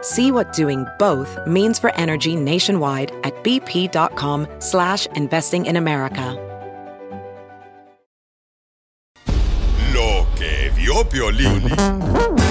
See what doing both means for energy nationwide at bp.com slash investing in America. Lo que vio.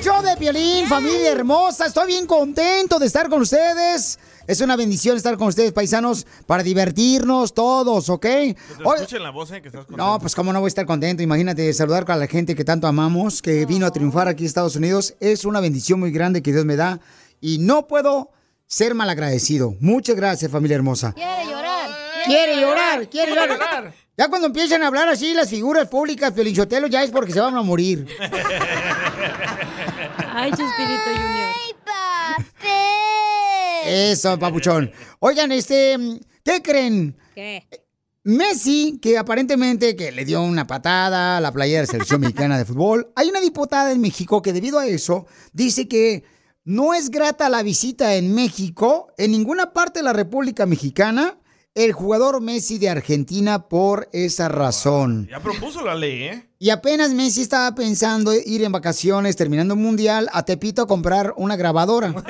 Al show de Piolín, familia hermosa. Estoy bien contento de estar con ustedes. Es una bendición estar con ustedes, paisanos, para divertirnos todos, ¿ok? Que te Oye, escuchen la voz, eh, que estás contento. no, pues cómo no voy a estar contento. Imagínate saludar a la gente que tanto amamos, que vino a triunfar aquí en Estados Unidos. Es una bendición muy grande que Dios me da y no puedo ser malagradecido. Muchas gracias, familia hermosa. Quiere llorar. Quiere llorar, quiere llorar. Ya cuando empiezan a hablar así las figuras públicas, Piolinchotelo, ya es porque se van a morir. Ay, Chespirito Junior. Eso, papuchón. Oigan, este, ¿qué creen? ¿Qué? Messi, que aparentemente que le dio una patada a la playera de la selección mexicana de fútbol. Hay una diputada en México que debido a eso dice que no es grata la visita en México, en ninguna parte de la República Mexicana, el jugador Messi de Argentina por esa razón. Ya propuso la ley, ¿eh? Y apenas Messi estaba pensando ir en vacaciones, terminando un mundial, a Tepito a comprar una grabadora.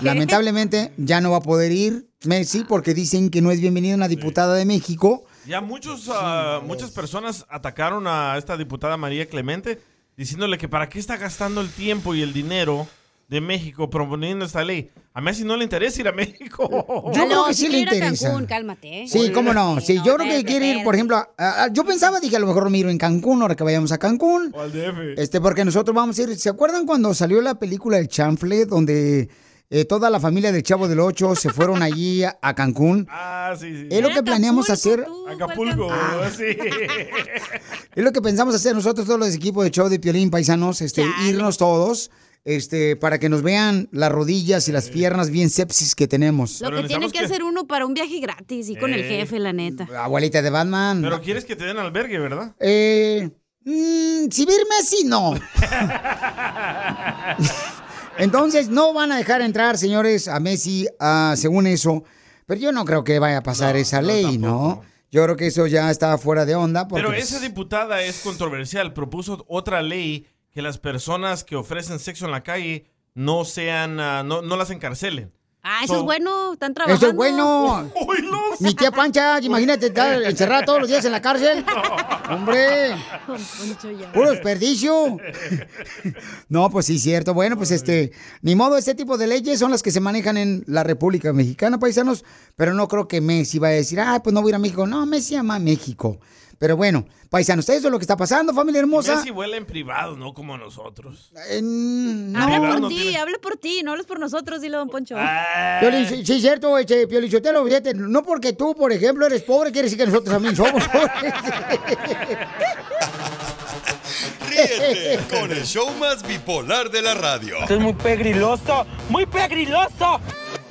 Lamentablemente ya no va a poder ir Messi porque dicen que no es bienvenida una diputada de México. Ya muchos, ah, muchas personas atacaron a esta diputada María Clemente diciéndole que para qué está gastando el tiempo y el dinero de México proponiendo esta ley. A Messi no le interesa ir a México. Yo creo que sí le ir a interesa. Cancún, cálmate, ¿eh? Sí, cómo no. Sí, yo creo que quiere ir, por ejemplo, a- a- yo pensaba, dije, a lo mejor me ir en Cancún, ahora que vayamos a Cancún. O al DF. Este, porque nosotros vamos a ir. ¿Se acuerdan cuando salió la película El Chanfle, donde eh, toda la familia del Chavo del Ocho se fueron allí a, a Cancún? Ah, sí, sí. Es lo que planeamos hacer. Acapulco, sí. Es lo que pensamos hacer nosotros, todos los equipos de show de Piolín Paisanos, este, irnos todos, este, para que nos vean las rodillas y las piernas bien sepsis que tenemos. Lo que tiene que hacer uno para un viaje gratis y con el Eh. jefe, la neta. Abuelita de Batman. Pero quieres que te den albergue, ¿verdad? Eh, mm, si vir Messi, no. Entonces, no van a dejar entrar, señores, a Messi, ah, según eso. Pero yo no creo que vaya a pasar esa ley, ¿no? Yo creo que eso ya está fuera de onda. Porque, Pero pues, esa diputada es controversial. Propuso otra ley que las personas que ofrecen sexo en la calle no sean, ah, no, no las encarcelen. Ah, eso So- es bueno, están trabajando. Eso es bueno. Mi tía Pancha, imagínate estar encerrada todos los días en la cárcel. Hombre, puro desperdicio. No, pues sí, cierto. Bueno, pues este, ni modo, este tipo de leyes son las que se manejan en la República Mexicana, paisanos, pero no creo que Messi va a decir, ah, pues no voy a ir a México. No, Messi ama a México. Pero bueno, paisanos, eso es lo que está pasando, familia hermosa. Messi vuela en privado, no como nosotros. no. Habla por no ti, tiene- habla por ti, no hables por nosotros, dile don Poncho. Piolín, sí, sí, cierto, este, Piolín Sotelo, fíjate, no porque tú, por ejemplo, eres pobre, quiere decir que nosotros también somos pobres. Ríete con el show más bipolar de la radio. Esto es muy pegriloso, muy pegriloso.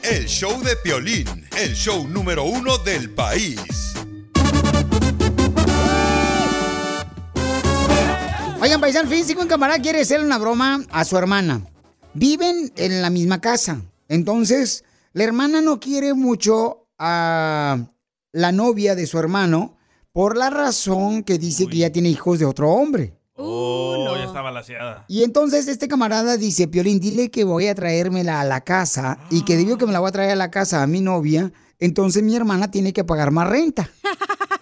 El show de Piolín, el show número uno del país. Oigan, paisano, fíjense que un camarada quiere hacerle una broma a su hermana. Viven en la misma casa. Entonces, la hermana no quiere mucho a la novia de su hermano por la razón que dice que ya tiene hijos de otro hombre. Oh, ya está balaseada. Y entonces este camarada dice, Piolín, dile que voy a traérmela a la casa y que debido a que me la voy a traer a la casa a mi novia, entonces mi hermana tiene que pagar más renta.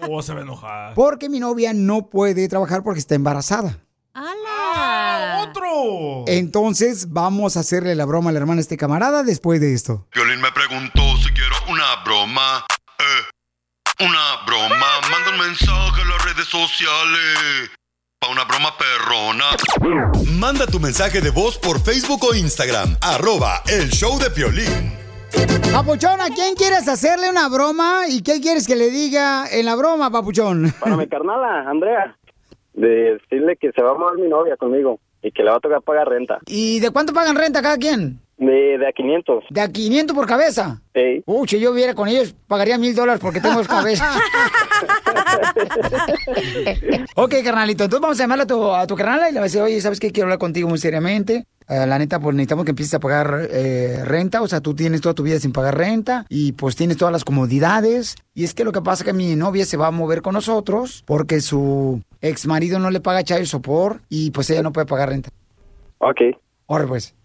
Oh, se va a enojar. Porque mi novia no puede trabajar porque está embarazada. ¡Ah, otro! Entonces vamos a hacerle la broma a la hermana de este camarada después de esto. Piolín me preguntó si quiero una broma. Eh, una broma. Manda un mensaje a las redes sociales. Pa' una broma perrona. Manda tu mensaje de voz por Facebook o Instagram. Arroba el show de Piolín. Papuchón, ¿a quién quieres hacerle una broma y qué quieres que le diga en la broma, papuchón? Para mi carnala, Andrea. De decirle que se va a mover mi novia conmigo y que le va a tocar pagar renta. ¿Y de cuánto pagan renta cada quien? De, de a 500. ¿De a 500 por cabeza? Ey. Uy, si yo viera con ellos, pagaría mil dólares porque tengo dos cabezas. ok, carnalito, entonces vamos a llamarle a tu, a tu carnala y le vas a decir, oye, ¿sabes qué? Quiero hablar contigo muy seriamente. Eh, la neta, pues necesitamos que empieces a pagar eh, renta. O sea, tú tienes toda tu vida sin pagar renta y pues tienes todas las comodidades. Y es que lo que pasa es que mi novia se va a mover con nosotros porque su ex marido no le paga child support y pues ella no puede pagar renta. Ok. Ahora pues.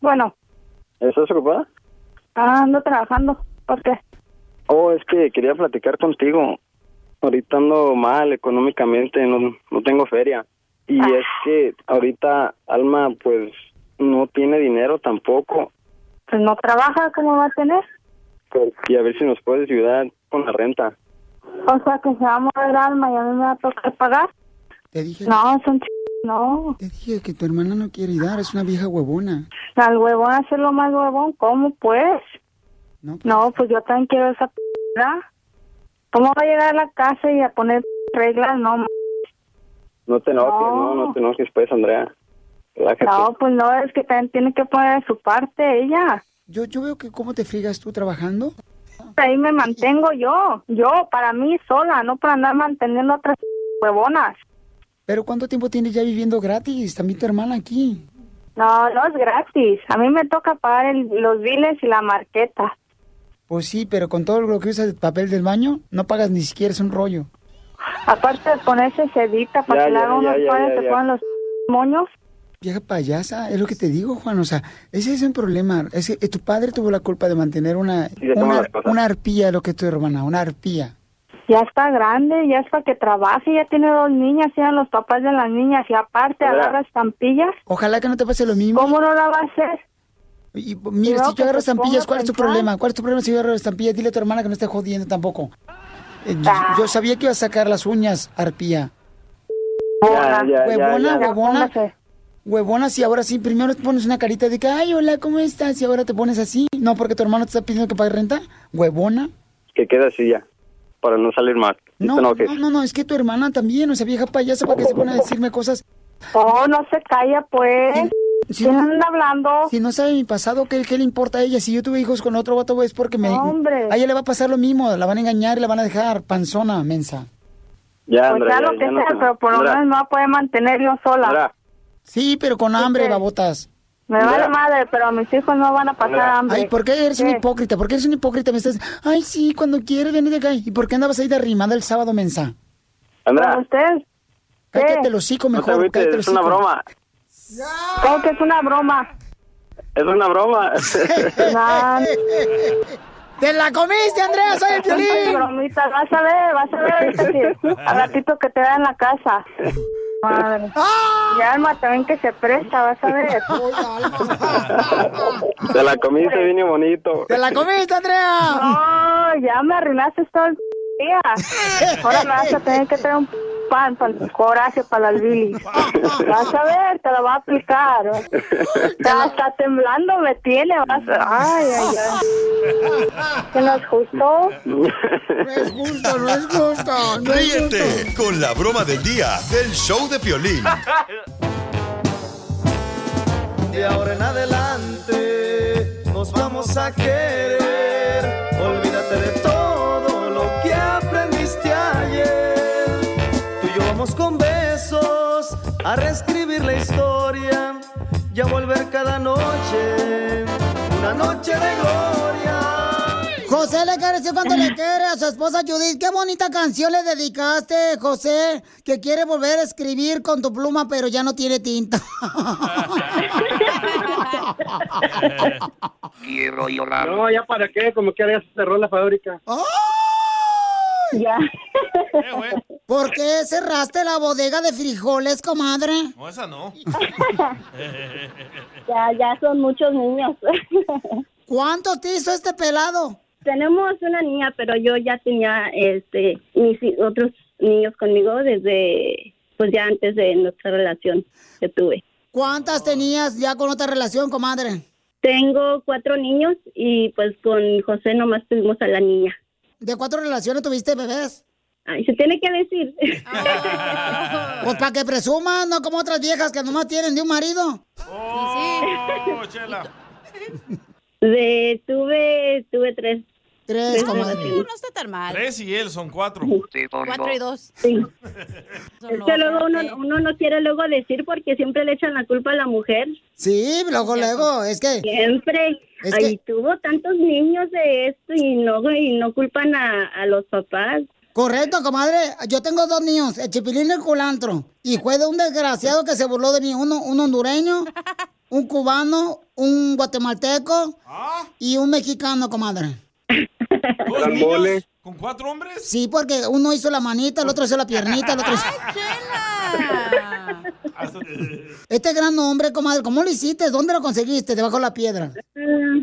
Bueno, ¿Estás ocupada? ah, ando trabajando. ¿Por qué? Oh, es que quería platicar contigo. Ahorita ando mal económicamente, no, no tengo feria. Y Ah. es que ahorita Alma, pues, no tiene dinero tampoco. Pues no trabaja, ¿cómo va a tener? Pues, Y a ver si nos puedes ayudar con la renta. O sea, que se va a mover alma y a mí me va a tocar pagar. Te dije, No, son ch... No, te dije que tu hermana no quiere ayudar, es una vieja huevona. al huevón hacerlo más huevón, ¿cómo pues? No, pues, No, pues yo también quiero esa p... ¿Cómo va a llegar a la casa y a poner reglas? No, No te enojes, No. no, no, te enojes, pues, Andrea. Relájate. no, pues no, es que también tiene que poner de su parte ella. yo, yo veo que cómo te friegas tú trabajando. Ahí me mantengo yo, yo, para mí sola, no para andar manteniendo a otras huevonas. Pero ¿cuánto tiempo tienes ya viviendo gratis? También tu hermana aquí. No, no es gratis. A mí me toca pagar el- los biles y la marqueta. Pues sí, pero con todo lo que usas de papel del baño, no pagas ni siquiera es un rollo. Aparte de ponerse sedita para Ya, que le hagan unos se ponen los moños. Vieja payasa, es lo que te digo, Juan. O sea, ese es un problema. Es que, eh, tu padre tuvo la culpa de mantener una, Sí, una, arpía, lo que es tu hermana, una arpía. Ya está grande, ya es para que trabaje, ya tiene dos niñas, sean los papás de las niñas y aparte agarra estampillas. Ojalá que no te pase lo mismo. ¿Cómo no la va a hacer? Y, mira, si yo agarro estampillas, ¿cuál es tu problema? ¿Cuál es tu problema si yo agarro estampillas? Dile a tu hermana que no esté jodiendo tampoco. Eh, Ah. Yo sabía que iba a sacar las uñas, arpía. Ya, ya, ya, Huevona, ya. huevona. Huevona, si ahora sí, primero te pones una carita de que, ay, hola, ¿cómo estás? Y ahora te pones así. No, porque tu hermano te está pidiendo que pague renta. Huevona. Que quede así ya, para no salir mal. No, No, no, no, no, es que tu hermana también, o sea, vieja payasa, ¿para qué se pone a decirme cosas? Oh, no se calla, pues. Si, ¿Quién anda hablando? si no sabe mi pasado, ¿qué, qué le importa a ella? Si yo tuve hijos con otro vato, es porque me... Hombre. A ella le va a pasar lo mismo, la van a engañar y la van a dejar panzona, mensa. Ya, Pues Andrea, ya, lo que ya no sea, pero por lo menos me va a poder mantener yo sola. Andrea, Sí, pero con hambre, qué? babotas. Me vale madre, pero mis hijos no van a pasar Hola. hambre. Ay, ¿por qué eres un hipócrita? ¿Por qué eres un hipócrita? Me estás... Ay, sí, cuando quieres, ven de acá. ¿Y por qué andabas ahí de arrimada el sábado, mensa? ¿Con Andrea, ustedes? Cállate el hocico no te mejor, cállate el es una broma. ¿Cómo que es una broma? Es una broma. No, ¡Te la comiste, Andrea! ¡Soy el no violín! bromita, vas a ver, vas a ver al ratito que te da en la casa. Madre. ¡Ah! Y Alma también que se presta, vas a ver. Te la comiste bien bonito. ¡Te la comiste, Andrea! No, ya me arruinaste todo el día. Ahora me vas a tener que traer un pan para el coraje para las bilis. Vas a ver, te lo va a aplicar. Ya está temblando, me tiene. Vas a... Ay, ay, ay. ¿Que no es justo? No es justo, no es justo. No es justo. Ríete con la broma del día del show de Piolín. De ahora en adelante nos vamos a querer. Cada noche una noche de gloria. José le quiere decir cuánto le quiere a su esposa Judith. Qué bonita canción le dedicaste, José, que quiere volver a escribir con tu pluma, pero ya no tiene tinta. Quiero llorar. No, ya para qué, como que ya se cerró la fábrica. Ya. ¿Por qué cerraste la bodega de frijoles, comadre? No, esa no. Ya, ya son muchos niños. ¿Cuántos te hizo este pelado? Tenemos una niña, pero yo ya tenía este mis otros niños conmigo desde pues ya antes de nuestra relación que tuve. ¿Cuántas tenías ya con otra relación, comadre? Tengo cuatro niños y pues con José nomás tuvimos a la niña. ¿De cuatro relaciones tuviste bebés? Ay, se tiene que decir. Pues para que presuman, no como otras viejas que nomás tienen de un marido. Oh, chela. De, tuve, tuve tres. Tres, comadre. No está tan mal. Tres y él son cuatro. Cuatro y dos. Sí. Es que luego uno, uno no quiere luego decir porque siempre le echan la culpa a la mujer. Sí, luego, luego, es que... Siempre. Es que- tuvo tantos niños de esto y no, y no culpan a, a los papás. Correcto, comadre. Yo tengo dos niños, el chipilín y el culantro. Y fue de un desgraciado que se burló de mí. Uno, un hondureño, un cubano, un guatemalteco y un mexicano, comadre. ¿Dos niños ¿Con cuatro hombres? Sí, porque uno hizo la manita, el otro hizo la piernita, el otro hizo... Este gran hombre, comadre, ¿cómo lo hiciste? ¿Dónde lo conseguiste? Debajo de la piedra. Mm,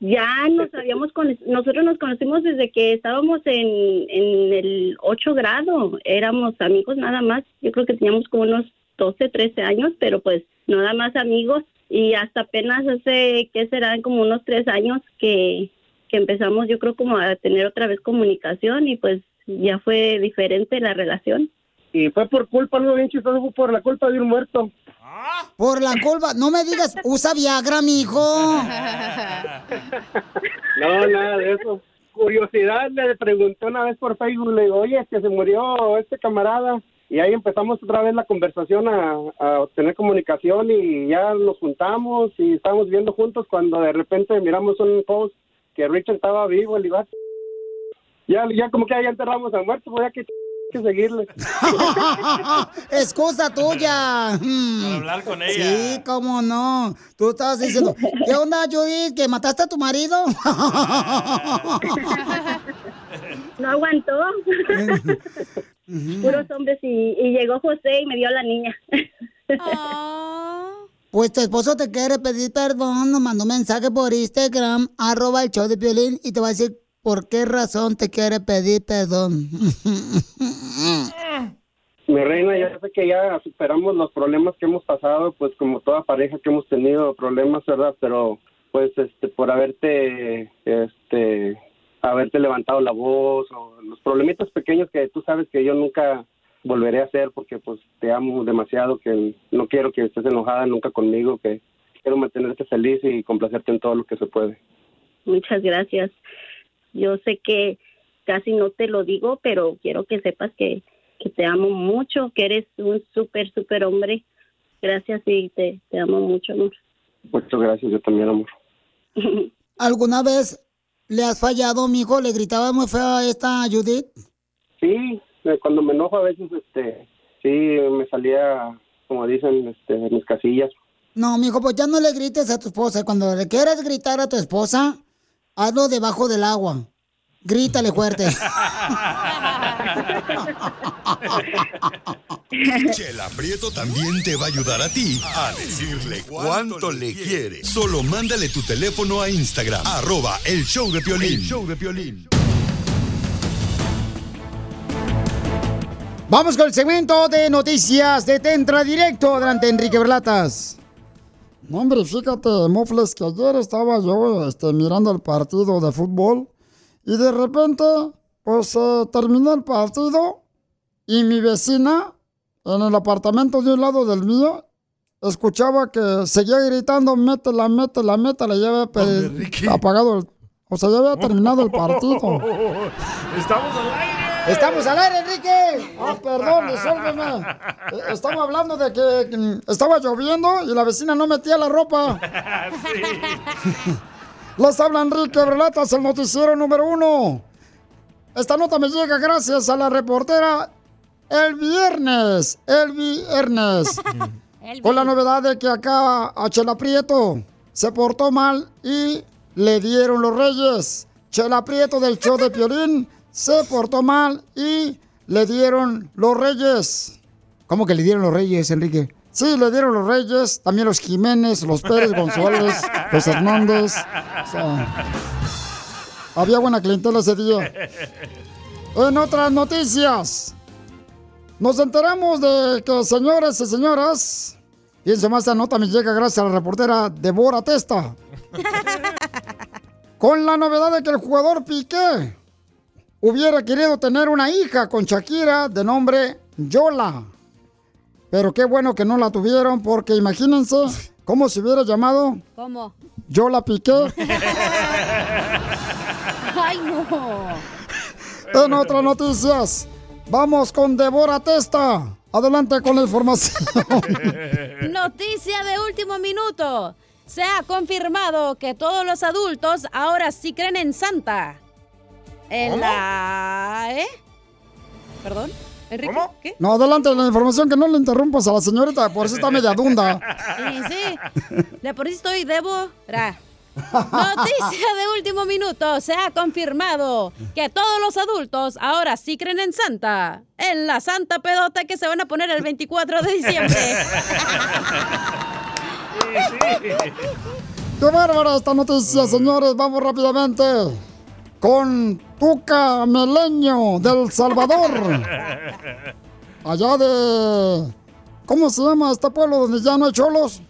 Ya nos habíamos cono- nosotros nos conocimos desde que estábamos en, en el 8 grado, éramos amigos nada más, yo creo que teníamos como unos 12, 13 años, pero pues nada más amigos y hasta apenas hace, ¿qué serán? Como unos tres años que, que empezamos yo creo como a tener otra vez comunicación y pues ya fue diferente la relación. Y fue por culpa, no bien chistoso, fue por la culpa de un muerto. Por la culpa, no me digas, usa Viagra, mijo. No, nada de eso. Curiosidad, le pregunté una vez por Facebook, le digo, oye, es que se murió este camarada. Y ahí empezamos otra vez la conversación a, a tener comunicación y ya nos juntamos y estábamos viendo juntos cuando de repente miramos un post que Richard estaba vivo, digo, "Ah, ya, ya como que ya enterramos al muerto, pues ya que, que seguirle. Excusa tuya. Mm. Para hablar con ella. Sí, cómo no. Tú estabas diciendo, ¿qué onda, Judith? ¿Que mataste a tu marido? No aguantó. Puros hombres y, y llegó José y me dio a la niña. Pues tu esposo te quiere pedir perdón, nos mandó un mensaje por Instagram, arroba el show de violín, y te va a decir por qué razón te quiere pedir perdón. Mi reina, ya sé que ya superamos los problemas que hemos pasado, pues como toda pareja que hemos tenido problemas, ¿verdad? Pero pues este por haberte este haberte levantado la voz o los problemitas pequeños que tú sabes que yo nunca volveré a hacer porque pues te amo demasiado que no quiero que estés enojada nunca conmigo, que quiero mantenerte feliz y complacerte en todo lo que se puede. Muchas gracias. Yo sé que casi no te lo digo, pero quiero que sepas que, que te amo mucho, que eres un súper, súper hombre. Gracias y te, te amo mucho, amor. Muchas gracias, yo también amor. ¿Alguna vez le has fallado, mijo? ¿Le gritaba muy feo a esta Judith? Sí, cuando me enojo a veces, este, sí, me salía, como dicen, este, de mis casillas. No, mijo, pues ya no le grites a tu esposa. Cuando le quieras gritar a tu esposa, hazlo debajo del agua. Grítale fuerte. Chela Prieto también te va a ayudar a ti a decirle cuánto le quiere. Solo mándale tu teléfono a Instagram, arroba el show de Piolín. El show de Piolín. Vamos con el segmento de noticias de Tentra Directo. Adelante, Enrique Berlatas. No, hombre, fíjate, Mofles, que ayer estaba yo este, mirando el partido de fútbol y de repente, pues eh, terminó el partido y mi vecina, en el apartamento de un lado del mío, escuchaba que seguía gritando, métela, métela, métela, ya había apagado el... O sea, ya había terminado el partido. Estamos al aire. ¡Estamos al aire, Enrique! Ah, perdón, discúlpeme. Eh, Estamos hablando de que mm, estaba lloviendo y la vecina no metía la ropa. Les habla Enrique Relatas, el noticiero número uno. Esta nota me llega gracias a la reportera el viernes, el viernes. Con la novedad de que acá a Chela Prieto se portó mal y le dieron los reyes. Chela Prieto del show de Piolín se portó mal y le dieron los reyes. ¿Cómo que le dieron los reyes, Enrique? Sí, le dieron los reyes, también los Jiménez, los Pérez González, los Hernández. O sea, había buena clientela ese día. En otras noticias, nos enteramos de que, señores y señoras, pienso más, esta nota me llega gracias a la reportera Débora Testa. Con la novedad de que el jugador Piqué hubiera querido tener una hija con Shakira de nombre Yola. Pero qué bueno que no la tuvieron porque imagínense cómo se hubiera llamado ¿Cómo? Yola Piqué. Ay, no. En otras noticias, vamos con Débora Testa. Adelante con la información. Noticia de último minuto. Se ha confirmado que todos los adultos ahora sí creen en Santa. En ¿Cómo? la... ¿Eh? ¿Perdón? ¿Enrique? ¿Qué? No, adelante la información, que no le interrumpas a la señorita, por eso está media dunda. Sí, sí. De por sí estoy Débora. Noticia de último minuto. Se ha confirmado que todos los adultos ahora sí creen en Santa. En la Santa Pedota que se van a poner el 24 de diciembre. ¡Qué bárbara esta noticia, señores! Vamos rápidamente con Tuca Meleño del Salvador. Allá de... ¿Cómo se llama este pueblo donde ya no hay cholos?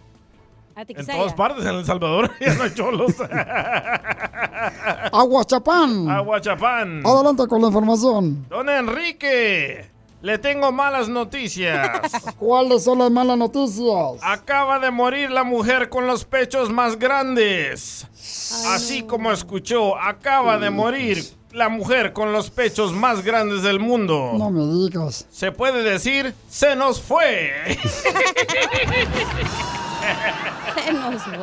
En todas partes, en El Salvador, ya no hay cholos. Aguachapán. Aguachapán. Adelante con la información. Don Enrique, le tengo malas noticias. ¿Cuáles son las malas noticias? Acaba de morir la mujer con los pechos más grandes. Así como escuchó, acaba de morir la mujer con los pechos más grandes del mundo. No me digas. Se puede decir, se nos fue. Se nos fue.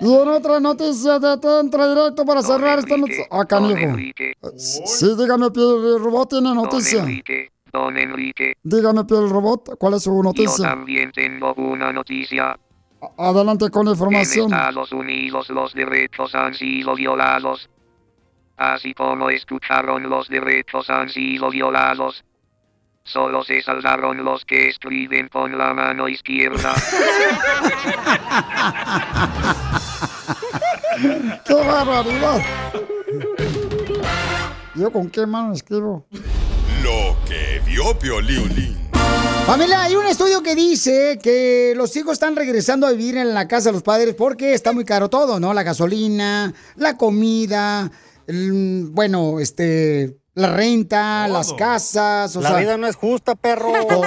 Y en otra noticia de te entra directo para cerrar esta noticia. Ah, canijo. Sí, dígame, Piel Robot tiene noticia. Don Enrique, don Enrique, Dígame, Piel Robot, ¿cuál es su yo noticia? también tengo una noticia. Adelante con la En información. Estados Unidos los derechos han sido violados. Así como escucharon los derechos han sido violados. Solo se salvaron los que escriben con la mano izquierda. ¡Qué barbaridad! ¿Yo con qué mano escribo? Lo que vio Piolín. Familia, hay un estudio que dice que los hijos están regresando a vivir en la casa de los padres porque está muy caro todo, ¿no? La gasolina, la comida, el- bueno, este, la renta, las casas. O La sea, vida no es justa, perro.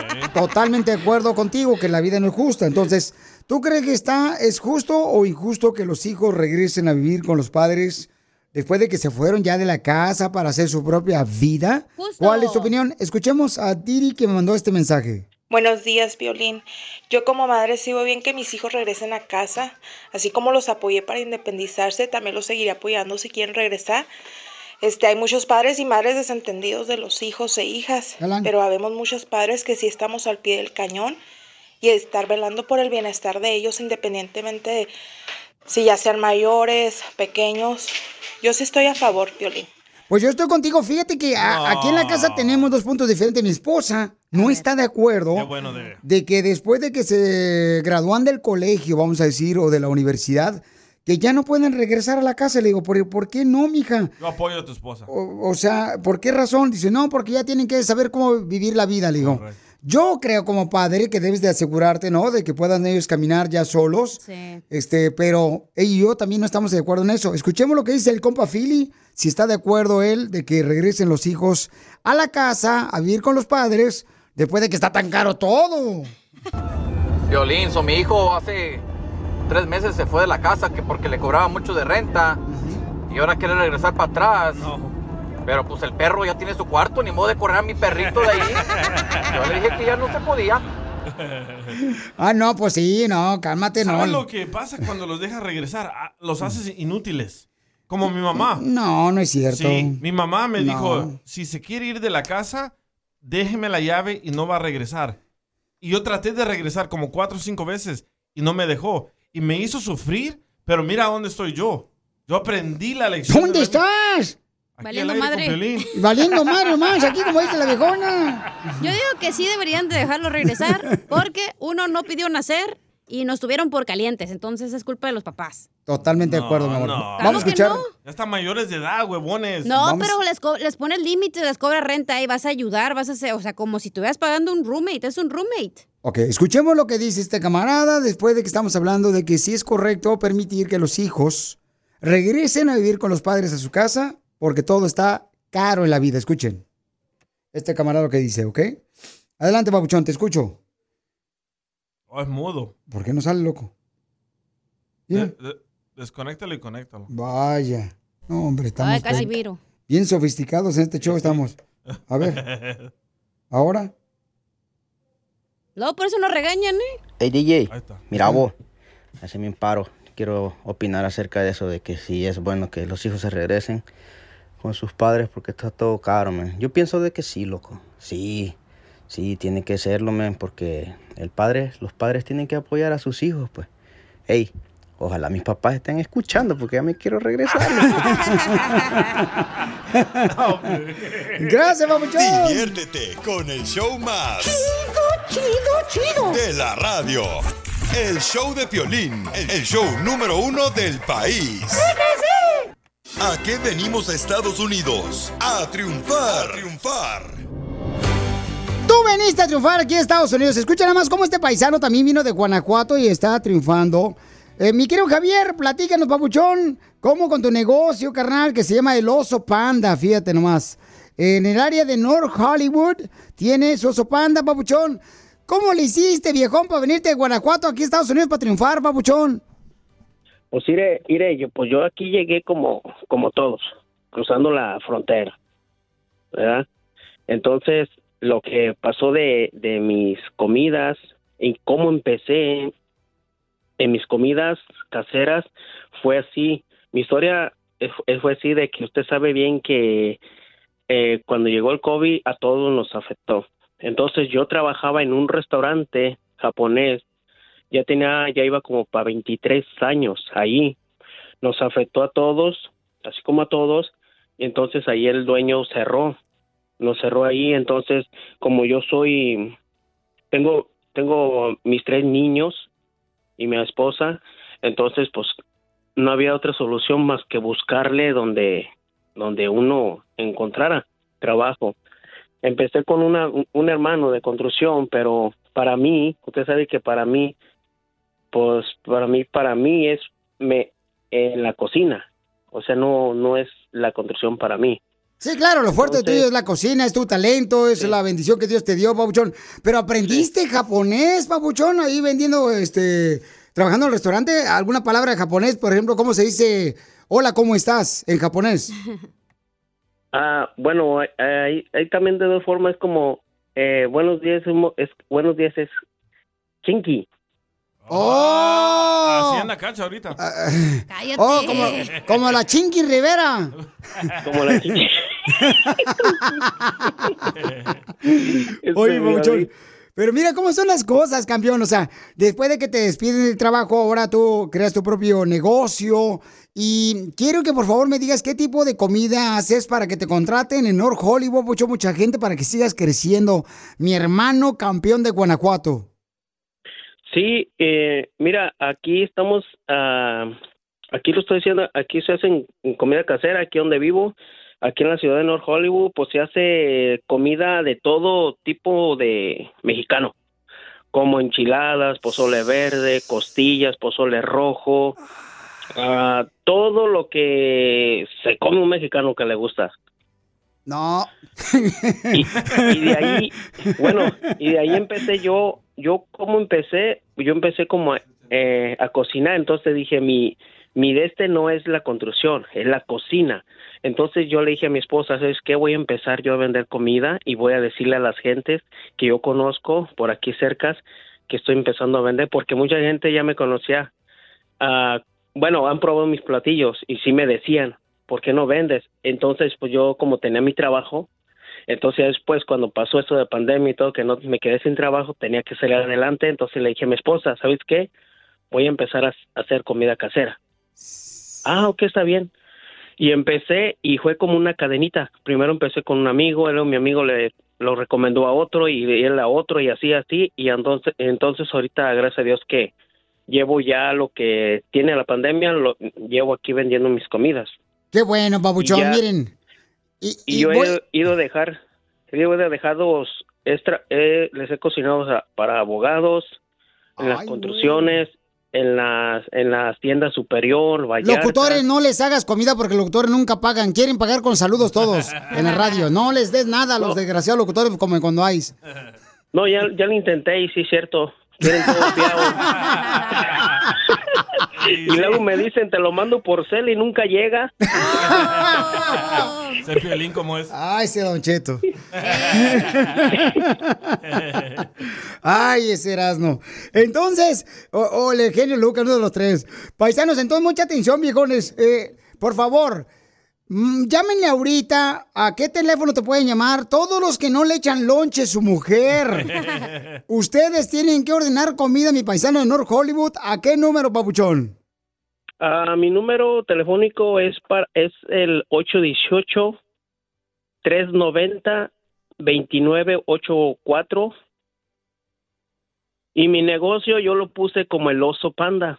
Totalmente de acuerdo contigo que la vida no es justa. Entonces, ¿tú crees que está, es justo o injusto que los hijos regresen a vivir con los padres después de que se fueron ya de la casa para hacer su propia vida? Justo. ¿Cuál es tu opinión? Escuchemos a Diri que me mandó este mensaje. Buenos días, Violín. Yo como madre sigo bien que mis hijos regresen a casa, así como los apoyé para independizarse, también los seguiré apoyando si quieren regresar. Este, hay muchos padres y madres desentendidos de los hijos e hijas, pero habemos muchos padres que sí estamos al pie del cañón y estar velando por el bienestar de ellos independientemente de si ya sean mayores, pequeños. Yo sí estoy a favor, Violín. Pues yo estoy contigo. Fíjate que a- aquí en la casa tenemos dos puntos diferentes. Mi esposa no está de acuerdo bueno de... de que después de que se gradúan del colegio, vamos a decir, o de la universidad, que ya no pueden regresar a la casa. Le digo, ¿por, ¿por qué no, mija? Yo apoyo a tu esposa. O, o sea, ¿por qué razón? Dice, no, porque ya tienen que saber cómo vivir la vida. Le digo, yo creo como padre que debes de asegurarte, ¿no? De que puedan ellos caminar ya solos. Sí. Este, pero él y yo también no estamos de acuerdo en eso. Escuchemos lo que dice el compa Philly, si está de acuerdo él de que regresen los hijos a la casa a vivir con los padres después de que está tan caro todo. Violín, so mi hijo hace tres meses se fue de la casa que porque le cobraba mucho de renta y ahora quiere regresar para atrás. Pero pues el perro ya tiene su cuarto, ni modo de correr a mi perrito de ahí. Yo le dije que ya no se podía. Ah, no, pues sí, no, cálmate, no. ¿Sabes lo que pasa cuando los dejas regresar? Ah, Los haces inútiles. Como mi mamá. No, no es cierto. Sí, mi mamá me No. dijo, si se quiere ir de la casa, déjeme la llave y no va a regresar. Y yo traté de regresar como cuatro o cinco veces y no me dejó. Y me hizo sufrir, pero mira dónde estoy yo. Yo aprendí la lección. ¿Dónde estás? Valiendo madre. Valiendo madre más, aquí como dice la viejona. Yo digo que sí deberían de dejarlo regresar porque uno no pidió nacer y nos tuvieron por calientes, entonces es culpa de los papás. Totalmente de acuerdo, mi amor. no. Vamos a escuchar. Ya están mayores de edad, huevones. No, pero les, co- les pones límites, les cobra renta y vas a ayudar, vas a hacer, o sea, como si estuvieras pagando un roommate, es un roommate. Ok, escuchemos lo que dice este camarada después de que estamos hablando de que sí es correcto permitir que los hijos regresen a vivir con los padres a su casa porque todo está caro en la vida. Escuchen. Este camarada lo que dice, ¿ok? Adelante, papuchón, te escucho. Oh, es mudo. ¿Por qué no sale loco? De- de- desconéctalo y conéctalo. Vaya. No, hombre, estamos Ay, casi bien- viro. bien sofisticados en este show estamos. A ver, ahora. Luego por eso nos regañan, ¿eh? Hey DJ, mira vos, hazme un paro. Quiero opinar acerca de eso, de que si es bueno que los hijos se regresen con sus padres porque está todo caro, man. Yo pienso de que sí, loco. Sí, sí, tiene que serlo, man, porque el padre, los padres tienen que apoyar a sus hijos, pues. Hey, ojalá mis papás estén escuchando porque ya me quiero regresar. Gracias, papuchón. Diviértete con el show más. Chido, chido, De la radio. El show de Piolín, el show número uno del país. ¿A qué venimos a Estados Unidos? A triunfar. Triunfar. Tú veniste a triunfar aquí en Estados Unidos. Escucha nada más cómo este paisano también vino de Guanajuato y está triunfando. Eh, mi querido Javier, platícanos, papuchón, cómo con tu negocio, carnal, que se llama El Oso Panda, fíjate nomás. En el área de North Hollywood tiene su Oso Panda, papuchón. ¿Cómo le hiciste, viejón, para venirte de Guanajuato aquí a Estados Unidos para triunfar, papuchón? Pues iré, iré, yo, pues yo aquí llegué como, como todos, cruzando la frontera, ¿verdad? Entonces, lo que pasó de, de mis comidas y cómo empecé en mis comidas caseras fue así. Mi historia es- es- fue así de que usted sabe bien que eh, cuando llegó el COVID a todos nos afectó. Entonces yo trabajaba en un restaurante japonés ya tenía, ya iba como para 23 años ahí. Nos afectó a todos, así como a todos, y entonces ahí el dueño cerró, nos cerró ahí, entonces como yo soy, tengo, tengo mis tres niños y mi esposa, entonces pues no había otra solución más que buscarle donde, donde uno encontrara trabajo. Empecé con una, un- hermano de construcción, pero para mí, usted sabe que para mí pues para mí para mí es me en la cocina. O sea no no es la construcción para mí. Sí, claro, lo fuerte tuyo es la cocina, es tu talento, es la bendición que Dios te dio, papuchón. Pero aprendiste japonés, papuchón, ahí vendiendo, este, trabajando en el restaurante, alguna palabra de japonés, por ejemplo, ¿cómo se dice hola, ¿cómo estás? en japonés? ah bueno hay- hay, hay también de dos formas como eh, buenos días es, buenos días es ¡Oh! Así anda cancha ahorita. Cállate. Oh, como, como la Chinky Rivera. como la kinky Oye, papuchón. Pero mira cómo son las cosas, campeón. O sea, después de que te despiden del trabajo, ahora tú creas tu propio negocio. Y quiero que por favor me digas qué tipo de comida haces para que te contraten en North Hollywood, mucho, mucha gente, para que sigas creciendo. Mi hermano campeón de Guanajuato. Sí, eh, mira, aquí estamos, ah, aquí lo estoy diciendo, aquí se hacen comida casera, aquí donde vivo, aquí en la ciudad de North Hollywood, pues se hace comida de todo tipo de mexicano, como enchiladas, pozole verde, costillas, pozole rojo, ah, todo lo que se come un mexicano que le gusta. No. y de ahí, bueno, y de ahí empecé yo, yo como empecé, yo empecé como a, eh, a cocinar, entonces dije, mi, mi de este no es la construcción, es la cocina. Entonces yo le dije a mi esposa, ¿sabes qué? Voy a empezar yo a vender comida y voy a decirle a las gentes que yo conozco por aquí cerca que estoy empezando a vender, porque mucha gente ya me conocía. Ah, bueno, han probado mis platillos y sí me decían, ¿por qué no vendes? Entonces, pues yo como tenía mi trabajo, entonces después cuando pasó eso de pandemia y todo, que no me quedé sin trabajo, tenía que salir adelante, entonces le dije a mi esposa, ¿sabes qué? Voy a empezar a, hacer comida casera. Ah, ok, está bien. Y empecé y fue como una cadenita. Primero empecé con un amigo, luego mi amigo le lo recomendó a otro y él a otro y así así y entonces entonces ahorita gracias a Dios que llevo ya lo que tiene la pandemia lo llevo aquí vendiendo mis comidas. Qué bueno, ya- miren. Y, y yo voy- he ido a dejar, he ido a dejados extra, eh, les he cocinado para abogados, en las construcciones, en las en las tiendas superior, Vallarta. Locutores, no les hagas comida porque los locutores nunca pagan. Quieren pagar con saludos todos en la radio. No les des nada a los desgraciados locutores como cuando hay. No, ya, ya lo intenté y sí, cierto. Quieren todo y luego me dicen, te lo mando por cel y nunca llega. Sé Piolín como es. Ay, ese Don Cheto. Ay, ese Erasno. Entonces, o, o el genio Lucas, uno de los tres. Paisanos, entonces mucha atención, viejones. Eh, por favor, llámenle ahorita. ¿A qué teléfono te pueden llamar? Todos los que no le echan lonche a su mujer. Ustedes tienen que ordenar comida, mi paisano de North Hollywood. ¿A qué número, papuchón? Ah, mi número telefónico es para es el 818 390 2984 y mi negocio yo lo puse como el oso panda.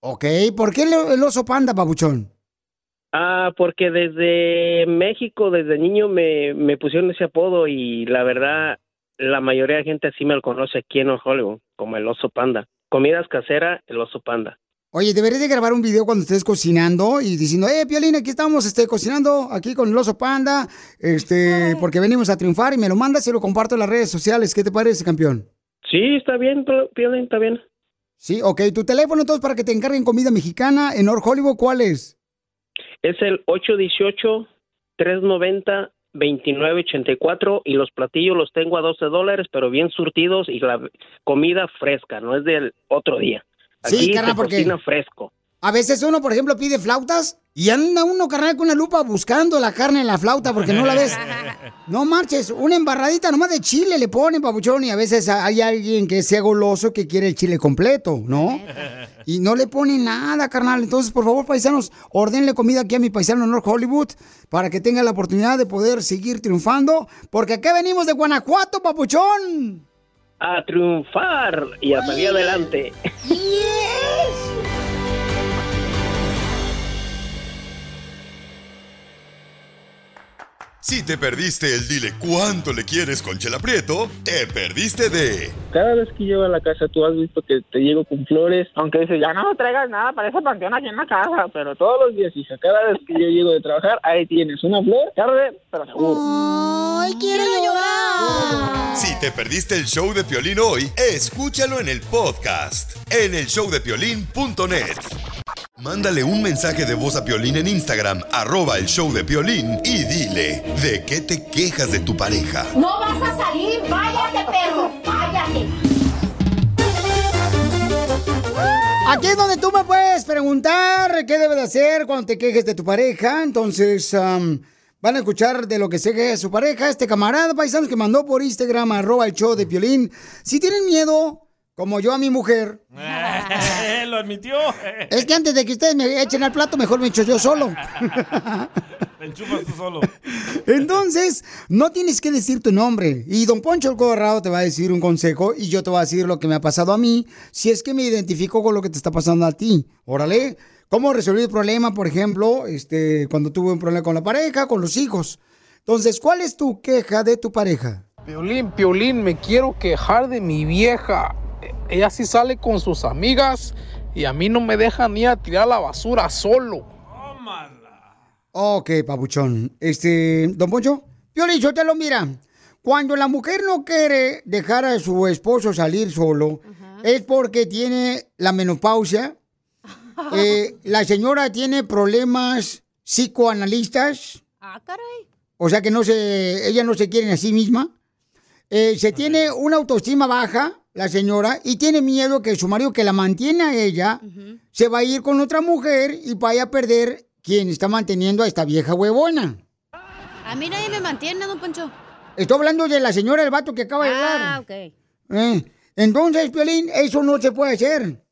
Ok, ¿por qué el, el oso panda, papuchón? Ah, porque desde México, desde niño me, me pusieron ese apodo y la verdad la mayoría de gente así me lo conoce aquí en Hollywood como el oso panda. Comidas caseras, el oso panda. Oye, deberías de grabar un video cuando estés cocinando y diciendo, eh, Piolín, aquí estamos este, cocinando aquí con el oso panda, este, porque venimos a triunfar y me lo mandas y lo comparto en las redes sociales. ¿Qué te parece, campeón? Sí, está bien, Piolín, está bien. Sí, ok. ¿Tu teléfono entonces para que te encarguen comida mexicana en North Hollywood cuál es? Es el 818-390-2984 y los platillos los tengo a 12 dólares, pero bien surtidos y la comida fresca, no es del otro día. Sí, Aquí carnal, se porque- fresco. A veces uno, por ejemplo, pide flautas y anda uno, carnal, con una lupa buscando la carne en la flauta porque no la ves. No marches, una embarradita nomás de chile le ponen, papuchón, y a veces hay alguien que sea goloso que quiere el chile completo, ¿no? Y no le ponen nada, carnal. Entonces, por favor, paisanos, ordenle comida aquí a mi paisano North Hollywood para que tenga la oportunidad de poder seguir triunfando, porque acá venimos de Guanajuato, papuchón. A triunfar y a salir adelante. Si te perdiste el dile cuánto le quieres con Chela Prieto, te perdiste de Cada vez que llego a la casa, tú has visto que te llego con flores, aunque dices, ya no traigas nada para ese panteón aquí en la casa, pero todos los días, hija, cada vez que yo llego de trabajar, ahí tienes una flor, tarde, pero seguro. ¡Ay, quiero llorar! Si te perdiste el show de Piolín hoy, escúchalo en el podcast, en el showdepiolín.net. Mándale un mensaje de voz a Piolín en Instagram, arroba el show de Piolín, y dile, ¿de qué te quejas de tu pareja? No vas a salir, váyate, perro, váyate. Aquí es donde tú me puedes preguntar qué debe de hacer cuando te quejes de tu pareja. Entonces, am, van a escuchar de lo que se su pareja. Este camarada paisanos que mandó por Instagram, arroba el show de Piolín. Si tienen miedo, como yo a mi mujer, Lo admitió. es que antes de que ustedes me echen al plato, mejor me echo yo solo. Te enchufas tú solo. Entonces, no tienes que decir tu nombre. Y don Poncho el Colorado te va a decir un consejo y yo te voy a decir lo que me ha pasado a mí, si es que me identifico con lo que te está pasando a ti. Órale, ¿cómo resolví el problema, por ejemplo, este, cuando tuve un problema con la pareja, con los hijos? Entonces, ¿cuál es tu queja de tu pareja? Piolín, Piolín, me quiero quejar de mi vieja. Ella sí sale con sus amigas y a mí no me deja ni a tirar la basura solo. Ok, papuchón. Este, don Poncho, Piolín, te lo mira. Cuando la mujer no quiere dejar a su esposo salir solo, es porque tiene la menopausia. Eh, la señora tiene problemas psicoanalistas, Ah, caray. o sea que no se, ella no se quiere a sí misma. Eh, se tiene una autoestima baja, la señora, y tiene miedo que su marido, que la mantiene a ella, se va a ir con otra mujer y vaya a perder quien está manteniendo a esta vieja huevona. A mí nadie me mantiene, don Poncho. Estoy hablando de la señora del vato que acaba de llegar. Ah, ok. Eh, entonces, Piolín, eso no se puede hacer.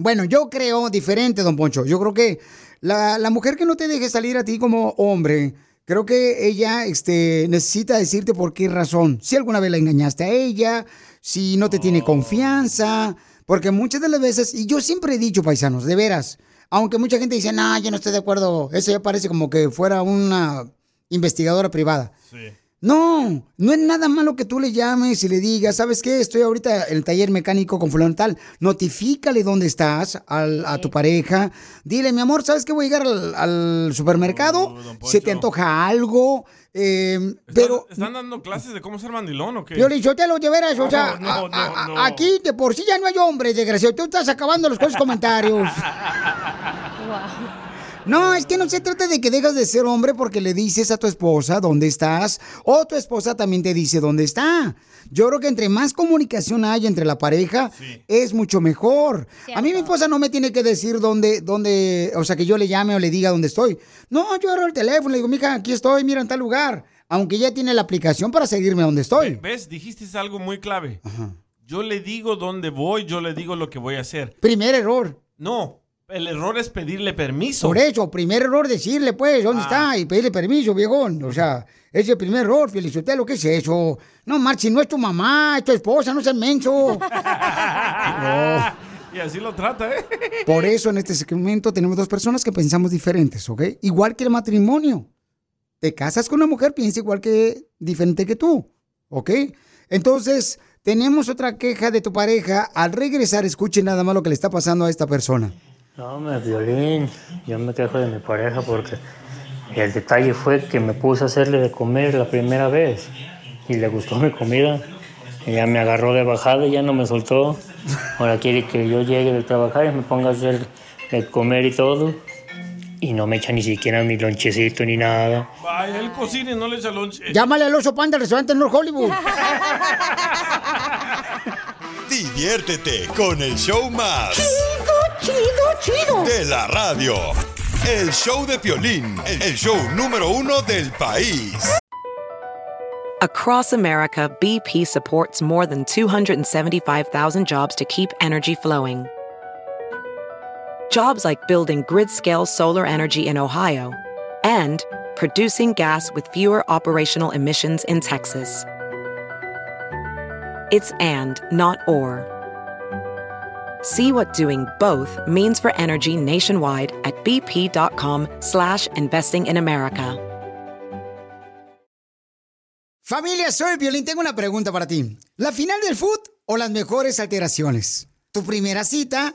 Bueno, yo creo diferente, don Poncho. Yo creo que la, la mujer que no te deje salir a ti como hombre, creo que ella este, necesita decirte por qué razón. Si alguna vez la engañaste a ella, si no te tiene confianza, porque muchas de las veces, y yo siempre he dicho, paisanos, de veras, aunque mucha gente dice, no, yo no estoy de acuerdo, eso ya parece como que fuera una investigadora privada. No, no es nada malo que tú le llames y le digas, ¿sabes qué? Estoy ahorita en el taller mecánico con fulano tal. Notifícale dónde estás al- a tu pareja. Dile, mi amor, ¿sabes qué? Voy a llegar al, al supermercado. ¿Se te antoja algo? Eh, pero ¿Están dando clases de cómo ser mandilón o qué? yo le digo, te lo de veras, o sea, No, no, a- a- no. aquí de por sí ya no hay hombres, desgraciado. Tú estás acabando los comentarios. No, es que no se trata de que dejas de ser hombre porque le dices a tu esposa dónde estás o tu esposa también te dice dónde está. Yo creo que entre más comunicación hay entre la pareja es mucho mejor. A mí mi esposa no me tiene que decir dónde, dónde, o sea, que yo le llame o le diga dónde estoy. No, yo agarro el teléfono, le digo, mija, aquí estoy, mira en tal lugar. Aunque ella tiene la aplicación para seguirme donde estoy. ¿Ves? Dijiste algo muy clave. Yo le digo dónde voy, yo le digo lo que voy a hacer. Primer error. No, el error es pedirle permiso. Por eso, primer error decirle, pues, ¿dónde está? Y pedirle permiso, viejón. O sea, ese es el primer error, Felicitelo, ¿qué es eso? No, Marchi, no es tu mamá, es tu esposa, no seas menso. No. Y así lo trata, ¿eh? Por eso en este segmento tenemos dos personas que pensamos diferentes, ¿ok? Igual que el matrimonio. Te casas con una mujer, piensa igual que, diferente que tú, ¿ok? Entonces, tenemos otra queja de tu pareja. Al regresar, escuchen nada más lo que le está pasando a esta persona. No, me violín. Yo me quejo de mi pareja porque el detalle fue que me puse a hacerle de comer la primera vez y le gustó mi comida. Ella me agarró de bajada y ya no me soltó. Ahora quiere que yo llegue de trabajar y me ponga a hacer de comer y todo. Y no me echa ni siquiera mi lonchecito ni nada. Vaya, él cocina y no le echa lonche. Llámale al oso panda al restaurante North Hollywood. Diviértete con el show más. Chido, chido, chido. De la radio. El show de Piolín, el show número uno del país. Across America, BP supports more than 275,000 jobs to keep energy flowing. Jobs like building grid scale solar energy in Ohio and producing gas with fewer operational emissions in Texas. It's and, not or. See what doing both means for energy nationwide at bp.com slash investing in America. Familia, soy Violín. Tengo una pregunta para ti. ¿La final del foot o las mejores alteraciones? ¿Tu primera cita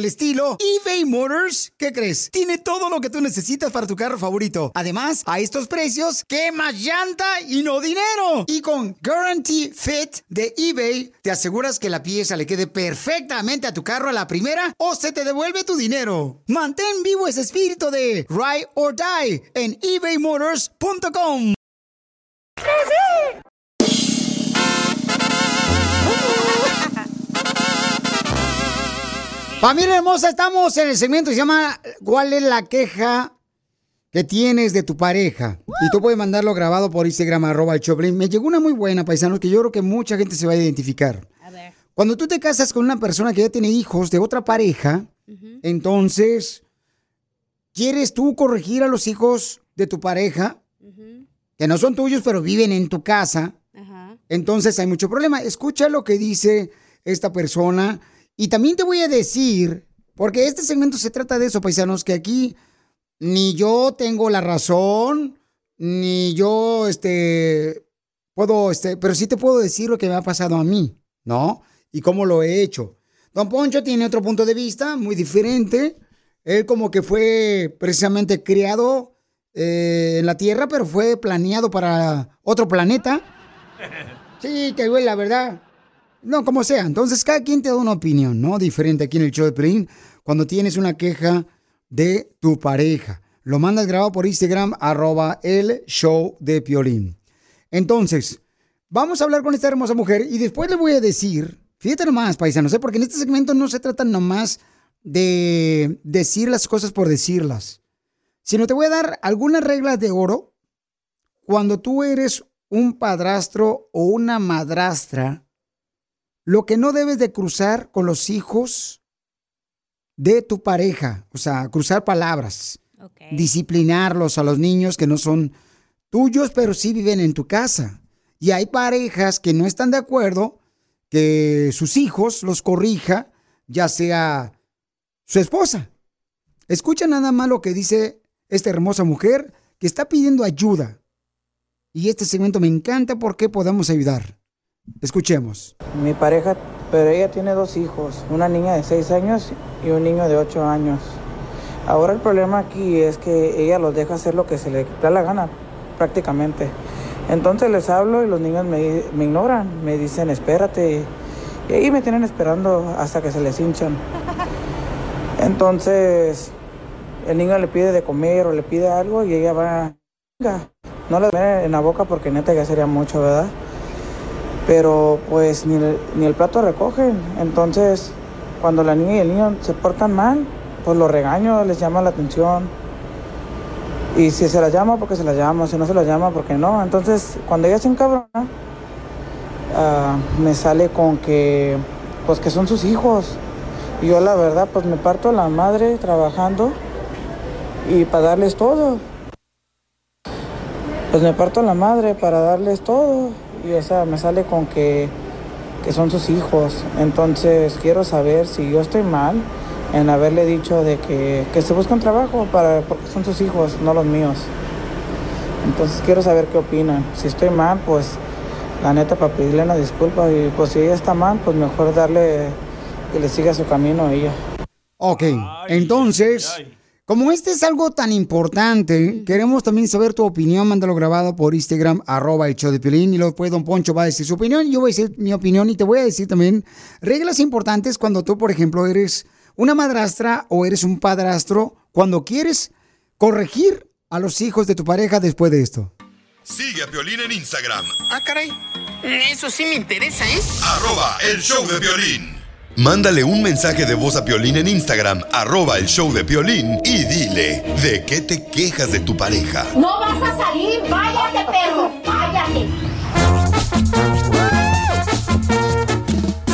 estilo, eBay Motors, ¿qué crees? Tiene todo lo que tú necesitas para tu carro favorito. Además, a estos precios, ¿qué más llanta y no dinero? Y con Guarantee Fit de eBay, te aseguras que la pieza le quede perfectamente a tu carro a la primera o se te devuelve tu dinero. Mantén vivo ese espíritu de Ride or Die en ebaymotors.com. Familia hermosa, estamos en el segmento que se llama ¿Cuál es la queja que tienes de tu pareja? Y tú puedes mandarlo grabado por Instagram, arroba el Choplin. Me llegó una muy buena, paisanos, que yo creo que mucha gente se va a identificar. Cuando tú te casas con una persona que ya tiene hijos de otra pareja, entonces, ¿quieres tú corregir a los hijos de tu pareja? Que no son tuyos, pero viven en tu casa. Entonces hay mucho problema. Escucha lo que dice esta persona. Y también te voy a decir, porque este segmento se trata de eso, paisanos, que aquí ni yo tengo la razón, ni yo, este, puedo, este, pero sí te puedo decir lo que me ha pasado a mí, ¿no? Y cómo lo he hecho. Don Poncho tiene otro punto de vista muy diferente. Él como que fue precisamente criado eh, en la Tierra, pero fue planeado para otro planeta. Sí, que duele la verdad. No, como sea. Entonces, cada quien te da una opinión, ¿no? Diferente aquí en el show de Pelín. cuando tienes una queja de tu pareja. Lo mandas grabado por Instagram, arroba el show de Piolín. Entonces, vamos a hablar con esta hermosa mujer y después le voy a decir, fíjate nomás, paisanos, ¿eh? porque en este segmento no se trata nomás de decir las cosas por decirlas, sino te voy a dar algunas reglas de oro cuando tú eres un padrastro o una madrastra, lo que no debes de cruzar con los hijos de tu pareja, o sea, cruzar palabras, disciplinarlos a los niños que no son tuyos, pero sí viven en tu casa. Y hay parejas que no están de acuerdo que sus hijos los corrija, ya sea su esposa. Escucha nada más lo que dice esta hermosa mujer que está pidiendo ayuda. Y este segmento me encanta porque podemos ayudar. Escuchemos. Mi pareja, pero ella tiene dos hijos, una niña de 6 años y un niño de 8 años. Ahora el problema aquí es que ella los deja hacer lo que se le da la gana, prácticamente. Entonces les hablo y los niños me, ignoran, me dicen espérate. Y ahí me tienen esperando hasta que se les hinchan. Entonces el niño le pide de comer o le pide algo y ella va, no le en la boca porque neta ya sería mucho, ¿verdad? Pero pues ni el, ni el plato recogen. Entonces cuando la niña y el niño se portan mal, pues los regaño, les llama la atención. Y si se la llama, porque se la llama, si no se la llama, porque no. Entonces, cuando ella se encabrona, ah, me sale con que, pues que son sus hijos. Y yo la verdad, pues me parto la madre trabajando y para darles todo. Pues me parto la madre para darles todo. Y o sea, me sale con que, que son sus hijos. Entonces quiero saber si yo estoy mal en haberle dicho de que, que se buscan trabajo para, porque son sus hijos, no los míos. Entonces quiero saber qué opinan. Si estoy mal, pues la neta para pedirle una disculpa y pues si ella está mal, pues mejor darle que le siga su camino a ella. Ok, entonces, como este es algo tan importante, queremos también saber tu opinión. Mándalo grabado por Instagram, arroba el show de Piolín. Y después Don Poncho va a decir su opinión. Yo voy a decir mi opinión y te voy a decir también reglas importantes cuando tú, por ejemplo, eres una madrastra o eres un padrastro cuando quieres corregir a los hijos de tu pareja después de esto. Sigue a Piolín en Instagram, Ah, caray. Eso sí me interesa, ¿eh? arroba el show de Piolín. Mándale un mensaje de voz a Piolín en Instagram, arroba el show de Piolín y dile de qué te quejas de tu pareja. No vas a salir, váyate, perro, váyate.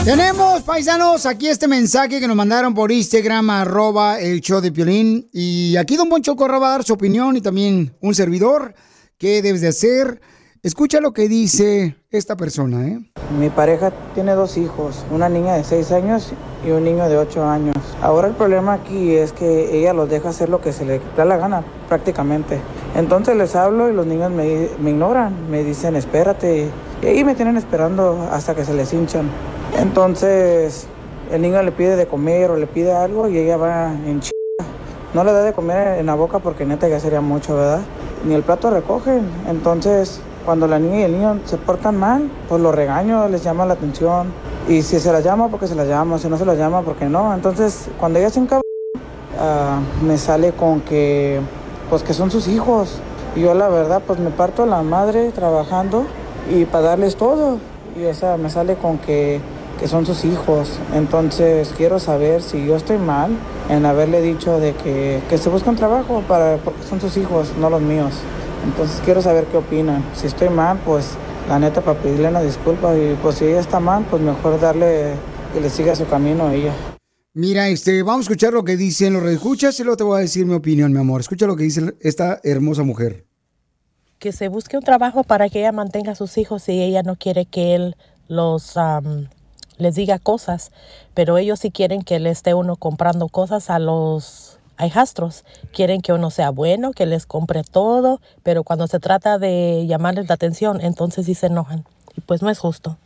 Tenemos, paisanos, aquí este mensaje que nos mandaron por Instagram, arroba el show de Piolín. Y aquí Don Poncho Corra va a dar su opinión y también un servidor. ¿Qué debes de hacer? Escucha lo que dice esta persona, ¿eh? Mi pareja tiene dos hijos, una niña de 6 años y un niño de 8 años. Ahora el problema aquí es que ella los deja hacer lo que se le da la gana, prácticamente. Entonces les hablo y los niños me, ignoran, me dicen espérate. Y ahí me tienen esperando hasta que se les hinchan. Entonces el niño le pide de comer o le pide algo y ella va en ch... No le da de comer en la boca porque neta ya sería mucho, ¿verdad? Ni el plato recogen. Entonces cuando la niña y el niño se portan mal, pues los regaño, les llama la atención. Y si se la llama, porque se la llama, si no se la llama, porque no. Entonces, cuando ella se encabrona, ah, me sale con que, pues que son sus hijos. Y yo la verdad, pues me parto la madre trabajando y para darles todo. Y o sea, me sale con que, que son sus hijos. Entonces, quiero saber si yo estoy mal en haberle dicho de que, que se buscan trabajo para, porque son sus hijos, no los míos. Entonces quiero saber qué opinan. Si estoy mal, pues la neta para pedirle una disculpa y pues si ella está mal, pues mejor darle que le siga su camino a ella. Mira, este, vamos a escuchar lo que dicen los escuchas y luego te voy a decir mi opinión, mi amor. Escucha lo que dice esta hermosa mujer. que se busque un trabajo para que ella mantenga a sus hijos y ella no quiere que él los les diga cosas, pero ellos sí quieren que le esté uno comprando cosas a los hijastros. Quieren que uno sea bueno, que les compre todo, pero cuando se trata de llamarles la atención, entonces sí se enojan. Y pues no es justo.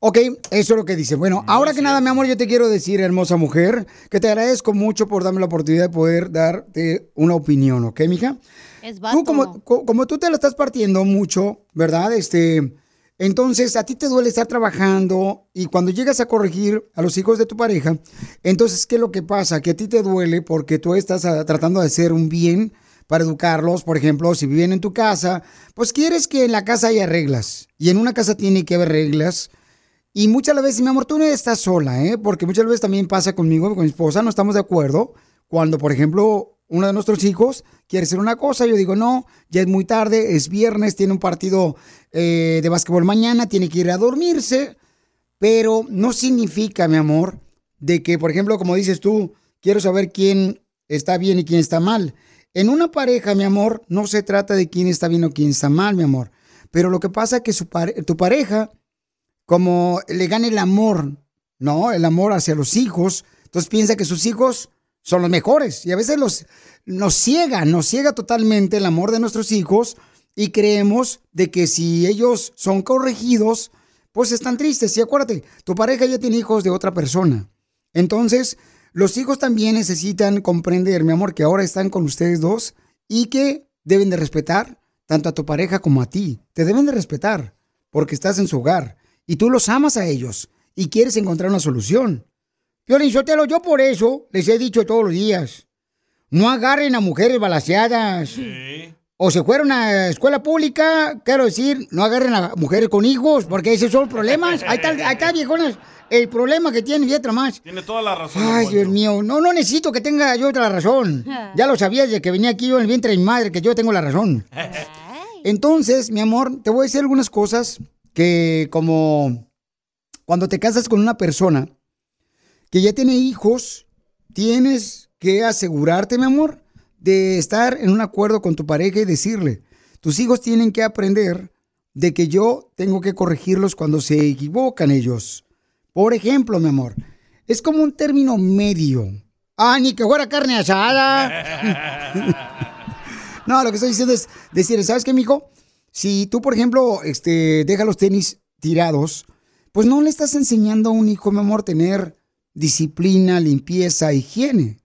Ok, eso es lo que dice. Bueno, ahora que nada, mi amor, yo te quiero decir, hermosa mujer, que te agradezco mucho por darme la oportunidad de poder darte una opinión, ¿ok, mija? Es Tú, como, co- como tú te la estás partiendo mucho, ¿verdad? Este, Entonces, a ti te duele estar trabajando y cuando llegas a corregir a los hijos de tu pareja, entonces, ¿qué es lo que pasa? Que a ti te duele porque tú estás ah, tratando de hacer un bien para educarlos. Por ejemplo, si viven en tu casa, pues quieres que en la casa haya reglas. Y en una casa tiene que haber reglas. Y muchas veces, mi amor, tú no estás sola, ¿eh? Porque muchas veces también pasa conmigo, con mi esposa, no estamos de acuerdo. Cuando, por ejemplo, uno de nuestros hijos quiere hacer una cosa, yo digo, no, ya es muy tarde, es viernes, tiene un partido eh, de básquetbol mañana, tiene que ir a dormirse, pero no significa, mi amor, de que, por ejemplo, como dices tú, quiero saber quién está bien y quién está mal. En una pareja, mi amor, no se trata de quién está bien o quién está mal, mi amor. Pero lo que pasa es que su tu pareja, como le gana el amor, ¿no? El amor hacia los hijos, entonces piensa que sus hijos son los mejores. Y a veces los, nos ciega, nos ciega totalmente el amor de nuestros hijos y creemos de que si ellos son corregidos, pues están tristes. Y acuérdate, tu pareja ya tiene hijos de otra persona. Entonces, los hijos también necesitan comprender, mi amor, que ahora están con ustedes dos y que deben de respetar tanto a tu pareja como a ti. Te deben de respetar porque estás en su hogar y tú los amas a ellos y quieres encontrar una solución. Piolín Sotelo, yo por eso les he dicho todos los días, no agarren a mujeres balaseadas. O se fueron a escuela pública, quiero decir, no agarren a mujeres con hijos, porque esos son problemas. Ahí está, ahí está viejonas, el problema que tienen y otra más. Tiene toda la razón. Ay, Dios mío, no, no necesito que tenga yo otra razón. Ya lo sabías de que venía aquí yo en el vientre de mi madre, que yo tengo la razón. Entonces, mi amor, te voy a decir algunas cosas que como cuando te casas con una persona que ya tiene hijos, tienes que asegurarte, mi amor, de estar en un acuerdo con tu pareja y decirle, tus hijos tienen que aprender de que yo tengo que corregirlos cuando se equivocan ellos. Por ejemplo, mi amor, es como un término medio. Ah, ni que fuera carne asada. No, lo que estoy diciendo es decir, ¿sabes qué, mijo? Si tú, por ejemplo, este, dejas los tenis tirados, pues no le estás enseñando a un hijo, mi amor, tener disciplina, limpieza, higiene.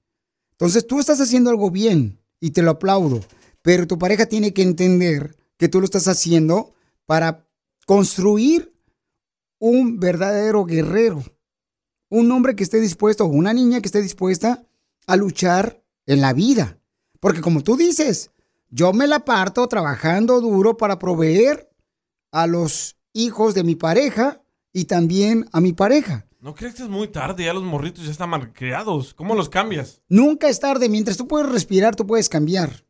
Entonces tú estás haciendo algo bien y te lo aplaudo, pero tu pareja tiene que entender que tú lo estás haciendo para construir un verdadero guerrero, un hombre que esté dispuesto, una niña que esté dispuesta a luchar en la vida. Porque como tú dices, yo me la parto trabajando duro para proveer a los hijos de mi pareja y también a mi pareja. ¿No crees que es muy tarde? Ya los morritos ya están malcriados. ¿Cómo los cambias? Nunca es tarde, mientras tú puedes respirar, tú puedes cambiar.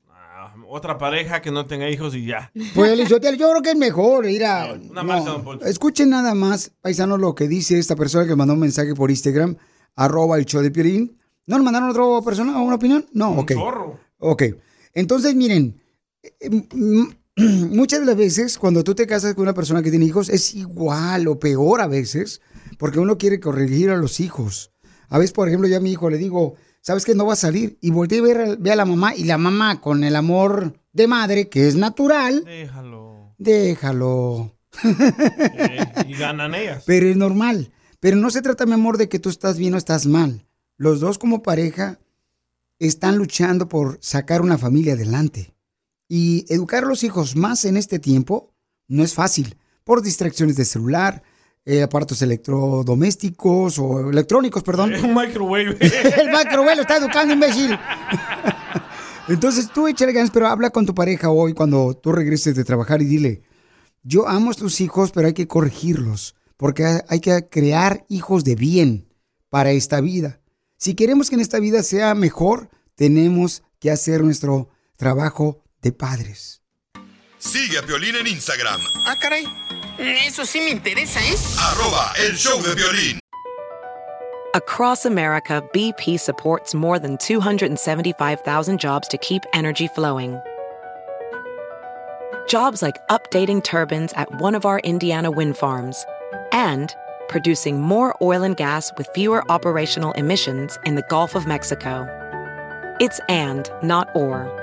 Otra pareja que no tenga hijos y ya. Pues Lizotelo, yo creo que es mejor ir a... Una no. marcha, don Poncho. Escuchen nada más, paisanos, lo que dice esta persona que mandó un mensaje por Instagram, arroba el show de Piolín. ¿No nos mandaron otra persona una opinión? No, Un ok. zorro. Ok. Entonces, miren, eh, mm, muchas de las veces cuando tú te casas con una persona que tiene hijos es igual o peor a veces, porque uno quiere corregir a los hijos. A veces, por ejemplo, yo a mi hijo le digo, ¿sabes que no va a salir? Y volteé a ver, a- ve a la mamá y la mamá con el amor de madre, que es natural, Déjalo. déjalo. Eh, y ganan ellas. Pero es normal. Pero no se trata, mi amor, de que tú estás bien o estás mal. Los dos como pareja están luchando por sacar una familia adelante. Y educar a los hijos más en este tiempo no es fácil. Por distracciones de celular, eh, aparatos electrodomésticos o electrónicos, perdón. Un microwave. El microwave lo está educando, imbécil. Entonces tú échale ganas, pero habla con tu pareja hoy cuando tú regreses de trabajar y dile, yo amo a tus hijos, pero hay que corregirlos, porque hay que crear hijos de bien para esta vida. Si queremos que en esta vida sea mejor, tenemos que hacer nuestro trabajo de padres. Sigue a Piolín en Instagram, Ah, caray. Eso sí me interesa, ¿eh? arroba el show de violín. Across America, BP supports more than 275,000 jobs to keep energy flowing. Jobs like updating turbines at one of our Indiana wind farms and producing more oil and gas with fewer operational emissions in the Gulf of Mexico. It's and, not or.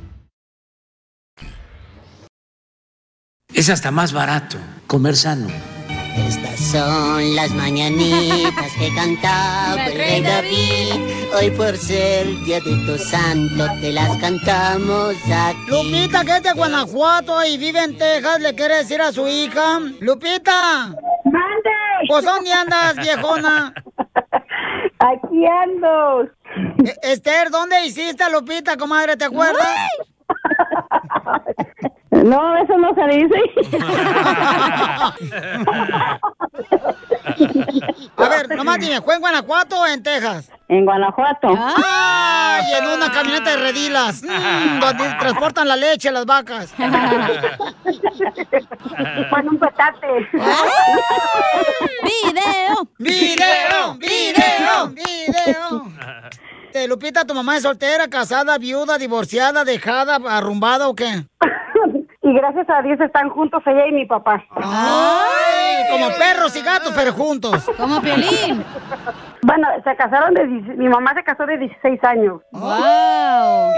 Es hasta más barato comer sano. Estas son las mañanitas que cantaba el rey David. Hoy por ser día de tu santo te las cantamos aquí. Lupita, que es de Guanajuato y vive en Texas, le quiere decir a su hija. Lupita. ¡Mande! Pues ¿dónde andas, viejona? Aquí ando. E- Esther, ¿dónde hiciste a Lupita, comadre? ¿Te acuerdas? No, eso no se dice. A ver, nomás dime, ¿fue en Guanajuato o en Texas? En Guanajuato. ¡Ay! En una camioneta de redilas, mm, donde transportan la leche a las vacas. Fue en un petate. ¡Video! ¡Video! ¡Video! ¡Video! Te, Lupita, ¿tu mamá es soltera, casada, viuda, divorciada, dejada, arrumbada o qué? Y gracias a Dios están juntos ella y mi papá. ¡Ay! Como perros y gatos, pero juntos. Como Piolín. Bueno, se casaron de... Mi mamá se casó de 16 años. ¡Wow!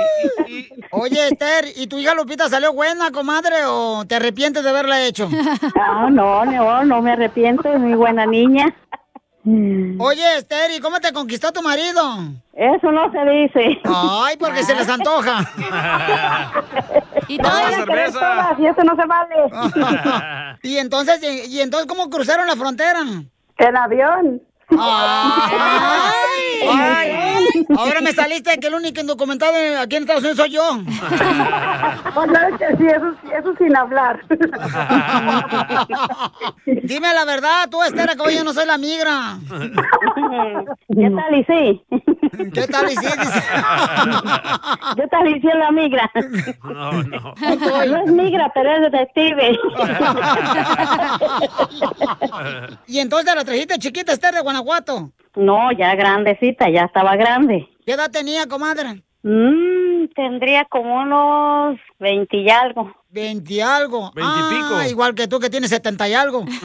Oye, Esther, ¿y tu hija Lupita salió buena, comadre, o te arrepientes de haberla hecho? No, no, no, no me arrepiento, es muy buena niña. Oye, Esther, ¿y cómo te conquistó tu marido? Eso no se dice. Ay, porque se les antoja. Y no vayan a querer todas, y eso no se vale. y entonces, ¿y, y entonces cómo cruzaron la frontera? En avión. Ay, ay. Ahora me saliste que el único indocumentado aquí en Estados Unidos soy yo. Oh, claro que sí, eso, sí, eso sin hablar. Dime la verdad, tú, Esther, que yo no soy la migra. ¿Qué tal y sí? ¿Qué tal y sí? ¿Qué tal y sí es la migra? No, no. No es migra, pero es detective. ¿Y entonces la trajiste chiquita, Esther, de Guanajuato? No, ya grandecita, ya estaba grande. ¿Qué edad tenía, comadre? Mm, tendría como unos 20 y algo. Veinte y algo. Veintipico. Ah, igual que tú que tienes setenta y algo.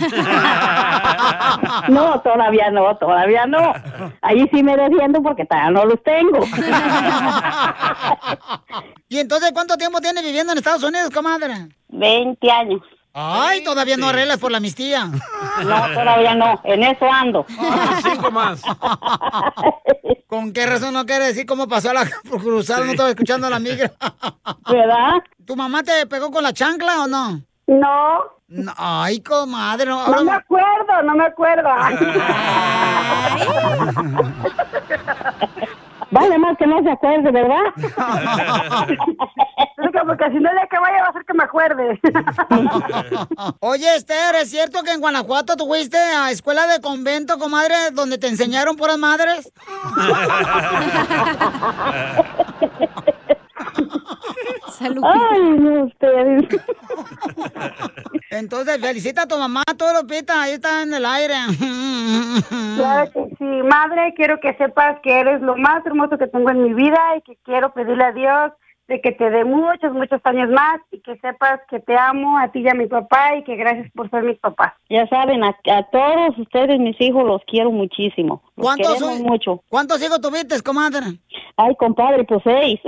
No, todavía no, todavía no. Ahí sí me defiendo porque todavía no los tengo. ¿Y entonces cuánto tiempo tienes viviendo en Estados Unidos, comadre? 20 años. Ay, todavía no arreglas por la amnistía. No, todavía no. En eso ando. cinco más. ¿Con qué razón no quiere decir cómo pasó la por cruzar? No estaba escuchando a la migra. ¿Verdad? ¿Tu mamá te pegó con la chancla o no? No. No, Ay, comadre, no. No me acuerdo, no me acuerdo. Vale más que no se acuerde, ¿verdad? Porque si no, ya que vaya va a ser que me acuerde. Oye, Esther, ¿es cierto que en Guanajuato tú fuiste a escuela de convento, comadre, donde te enseñaron puras madres? Ay, no, ustedes. Entonces, felicita a tu mamá, todo Lupita, ahí está en el aire. Claro que sí, madre, quiero que sepas que eres lo más hermoso que tengo en mi vida y que quiero pedirle a Dios de que te dé muchos, muchos años más y que sepas que te amo a ti y a mi papá y que gracias por ser mis papás. Ya saben, a, a todos ustedes, mis hijos, los quiero muchísimo. ¿Cuántos, mucho. ¿Cuántos hijos tuviste, comadre? Ay, compadre, pues seis.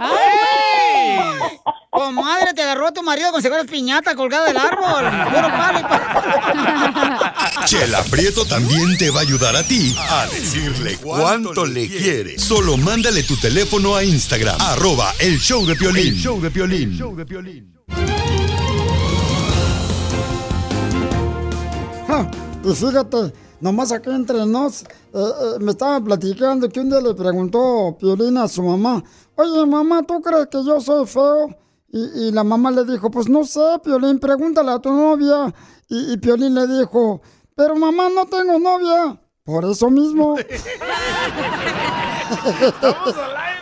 ¡Ay! Comadre, te agarró tu marido con seguro piñata colgada del árbol. Puro palo y palo. Chela Prieto también te va a ayudar a ti a decirle cuánto le quiere. Solo mándale tu teléfono a Instagram, arroba el show de Piolín. El show de Piolín. Ja, Y fíjate, nomás aquí entre nos, eh, eh, me estaba platicando que un día le preguntó Piolín a su mamá, oye mamá, ¿tú crees que yo soy feo? Y, la mamá le dijo, pues no sé, Piolín, pregúntale a tu novia. Y, y Piolín le dijo, pero mamá, no tengo novia. Por eso mismo. ¡Estamos al!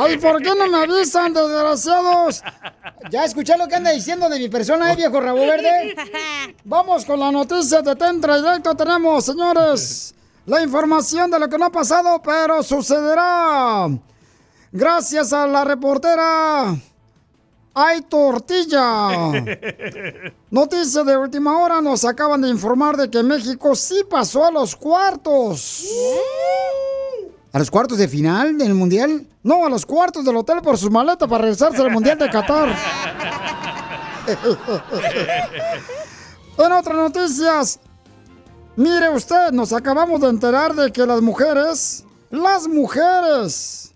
Ay, ¿por qué no me avisan, desgraciados? Ya escuché lo que anda diciendo de mi persona, ¿eh, viejo rabo verde? Vamos con la noticia de Tentra Directo. Tenemos, señores, la información de lo que no ha pasado, pero sucederá. Gracias a la reportera Hay Tortilla. Noticia de última hora, nos acaban de informar de que México sí pasó a los cuartos. ¿A los cuartos de final del Mundial? No, a los cuartos del hotel por su maleta para regresarse al Mundial de Qatar. En otras noticias, mire usted, nos acabamos de enterar de que las mujeres, las mujeres,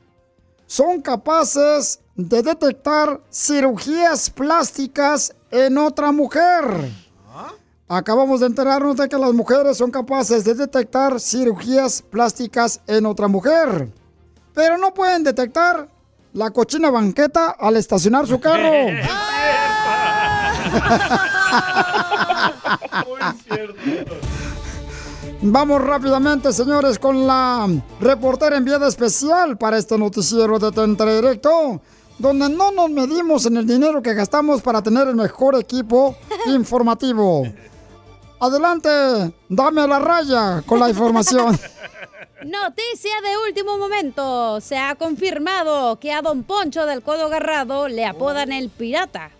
son capaces de detectar cirugías plásticas en otra mujer. Acabamos de enterarnos de que las mujeres son capaces de detectar cirugías plásticas en otra mujer. Pero no pueden detectar la cochina banqueta al estacionar su carro. Vamos rápidamente, señores, con la reportera enviada especial para este noticiero de Tentra Directo, donde no nos medimos en el dinero que gastamos para tener el mejor equipo informativo. Adelante, dame la raya con la información. Noticia de último momento. Se ha confirmado que a Don Poncho del Codo Agarrado le apodan el pirata.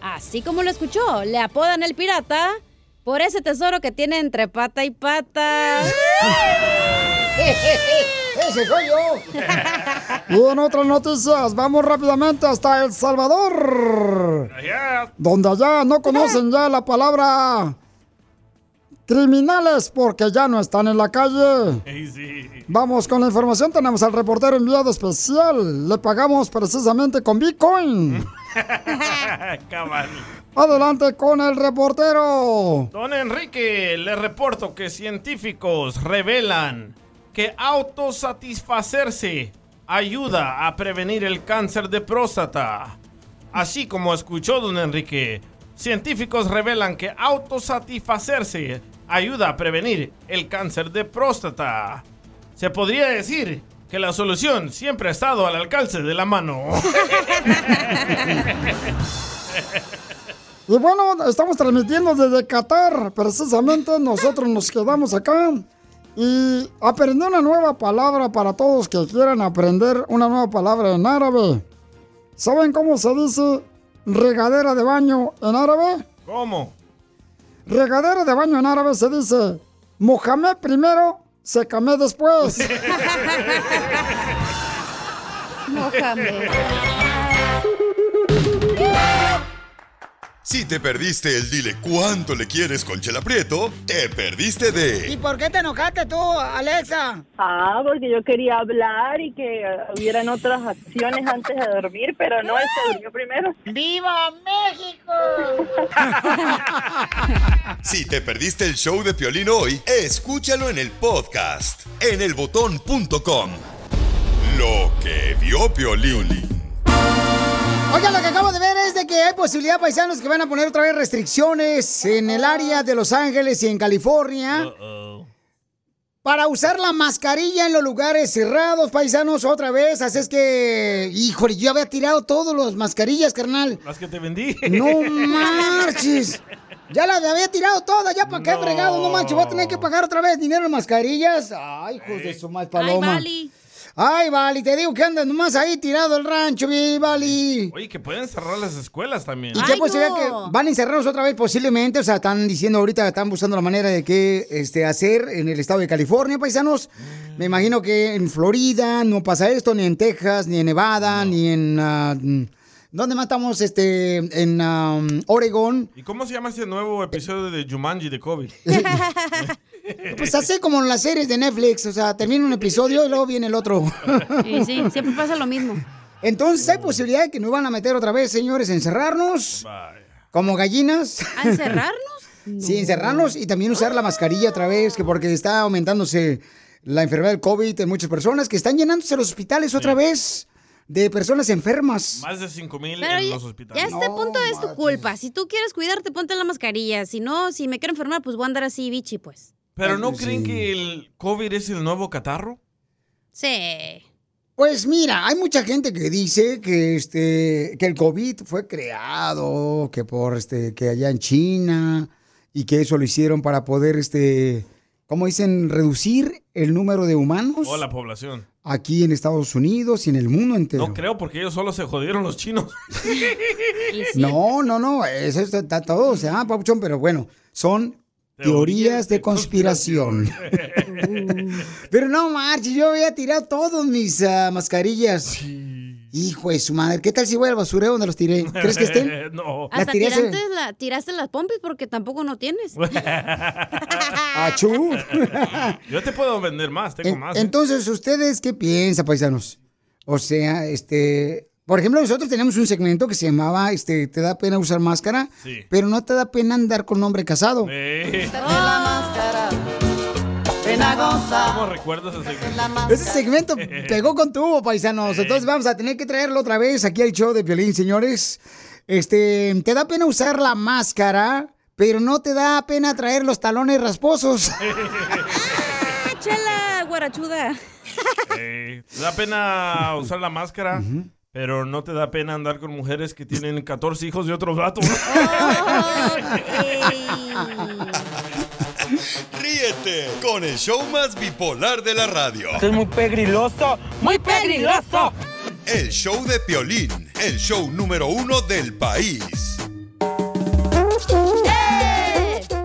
Así como lo escuchó, le apodan el pirata por ese tesoro que tiene entre pata y pata. ¡Ese soy yo! Y en otras noticias, vamos rápidamente hasta El Salvador. Donde allá no conocen ya la palabra criminales porque ya no están en la calle. Vamos con la información. Tenemos al reportero enviado especial. Le pagamos precisamente con Bitcoin. Adelante con el reportero. Don Enrique, le reporto que científicos revelan que autosatisfacerse ayuda a prevenir el cáncer de próstata. Así como escuchó don Enrique, científicos revelan que autosatisfacerse ayuda a prevenir el cáncer de próstata. Se podría decir que la solución siempre ha estado al alcance de la mano. Y bueno, estamos transmitiendo desde Qatar. Precisamente nosotros nos quedamos acá. Y aprendí una nueva palabra para todos que quieran aprender una nueva palabra en árabe. ¿Saben cómo se dice regadera de baño en árabe? ¿Cómo? Regadera de baño en árabe se dice Mohamed primero, secamé después. Mohamed. Si te perdiste el dile cuánto le quieres con Chela Prieto, te perdiste ¿Y de por qué te enojaste tú, Alexa? Ah, porque yo quería hablar y que eh, hubieran otras acciones antes de dormir, pero no, él se durmió primero. ¡Viva México! Si te perdiste el show de Piolín hoy, escúchalo en el podcast en elbotón.com. Lo que vio Piolín. Oigan, lo que acabo de ver es de que hay posibilidad, paisanos, que van a poner otra vez restricciones en el área de Los Ángeles y en California. Para usar la mascarilla en los lugares cerrados, paisanos, otra vez. Así es que, híjole, yo había tirado todas las mascarillas, carnal. Las que te vendí. No marches. Ya las había tirado todas, ya para qué fregado, no manches, voy a tener que pagar otra vez dinero en mascarillas. Ay, hijos de su mal paloma. Vali. Ay, Vali, te digo que andas nomás ahí tirado el rancho, mi Vali. Oye, que pueden cerrar las escuelas también. ¿Y qué posibilidad que van a encerrarnos otra vez posiblemente? O sea, están diciendo ahorita, están buscando la manera de qué este, hacer en el estado de California, paisanos. Me imagino que en Florida no pasa esto, ni en Texas, ni en Nevada, ni en... ah, ¿Dónde más estamos? Este, en ah, Oregon. ¿Y cómo se llama este nuevo episodio de Jumanji de COVID? Pues así como en las series de Netflix, o sea, termina un episodio y luego viene el otro. Y sí, siempre pasa lo mismo. Entonces hay posibilidad de que nos van a meter otra vez, señores, a encerrarnos como gallinas. ¿A encerrarnos? Sí, encerrarnos y también usar la mascarilla otra vez, que porque está aumentándose la enfermedad del COVID en muchas personas, que están llenándose los hospitales otra vez de personas enfermas. Más de 5 mil en ya, los ya hospitales. este punto es tu culpa. Si tú quieres cuidarte, ponte la mascarilla. Si no, si me quiero enfermar, pues voy a andar así, bichi, pues. ¿Pero no creen que el COVID es el nuevo catarro? Sí. Pues mira, hay mucha gente que dice que este que el COVID fue creado, que por este que allá en China y que eso lo hicieron para poder este ¿cómo dicen? reducir el número de humanos O la población. aquí en Estados Unidos y en el mundo entero. No creo, porque ellos solo se jodieron los chinos. No, no, no, eso está, está todo, o sea, Papuchón, pero bueno, son teorías de conspiración. pero no, marches, yo había tirado todas mis ah, mascarillas. Hijo de su madre, ¿qué tal si voy al basurero donde los tiré? ¿Crees que estén? no. Las Hasta tiraste, la, tiraste las pompis porque tampoco no tienes. Achú. Yo te puedo vender más, tengo más. ¿eh? Entonces, ¿ustedes qué piensan, paisanos? O sea, este, por ejemplo, nosotros tenemos un segmento que se llamaba, este, ¿te da pena usar máscara? Sí. Pero no te da pena andar con un hombre casado. Eh. ¿Cómo recuerdas ese segmento? Ese segmento pegó con tubo, paisanos. Entonces vamos a tener que traerlo otra vez aquí al show de Violín, señores. Este, te da pena usar la máscara, pero no te da pena traer los talones rasposos. ¡Ah, chela, guarachuda! Eh, te da pena usar la máscara, pero no te da pena andar con mujeres que tienen 14 hijos de otros vatos. Ríete con el show más bipolar de la radio. es muy pegriloso, muy pegriloso. El show de Piolín, el show número uno del país.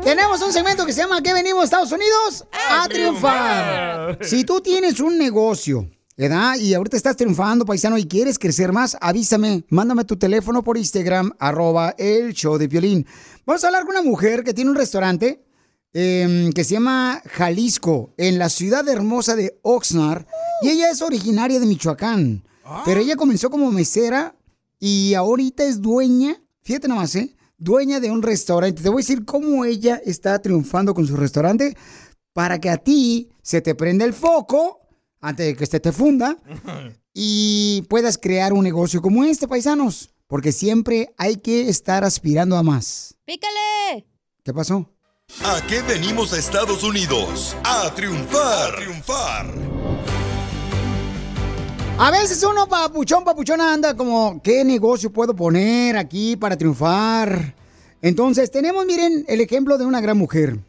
Tenemos un segmento que se llama ¿Qué venimos Estados Unidos? A, triunfar. Si tú tienes un negocio, ¿verdad? Y ahorita estás triunfando, paisano, y quieres crecer más, avísame. Mándame tu teléfono por Instagram, arroba el show de violín. Vamos a hablar con una mujer que tiene un restaurante em, que se llama Jalisco, en la ciudad hermosa de Oxnard. Y ella es originaria de Michoacán. Pero ella comenzó como mesera y ahorita es dueña, fíjate nada más, ¿eh? Dueña de un restaurante. Te voy a decir cómo ella está triunfando con su restaurante para que a ti se te prenda el foco antes de que este te funda y puedas crear un negocio como este, paisanos. Porque siempre hay que estar aspirando a más. ¡Pícale! ¿Qué pasó? ¿A qué venimos a Estados Unidos? A triunfar. A triunfar. A veces uno papuchón, papuchona anda como, ¿qué negocio puedo poner aquí para triunfar? Entonces, tenemos, miren, el ejemplo de una gran mujer.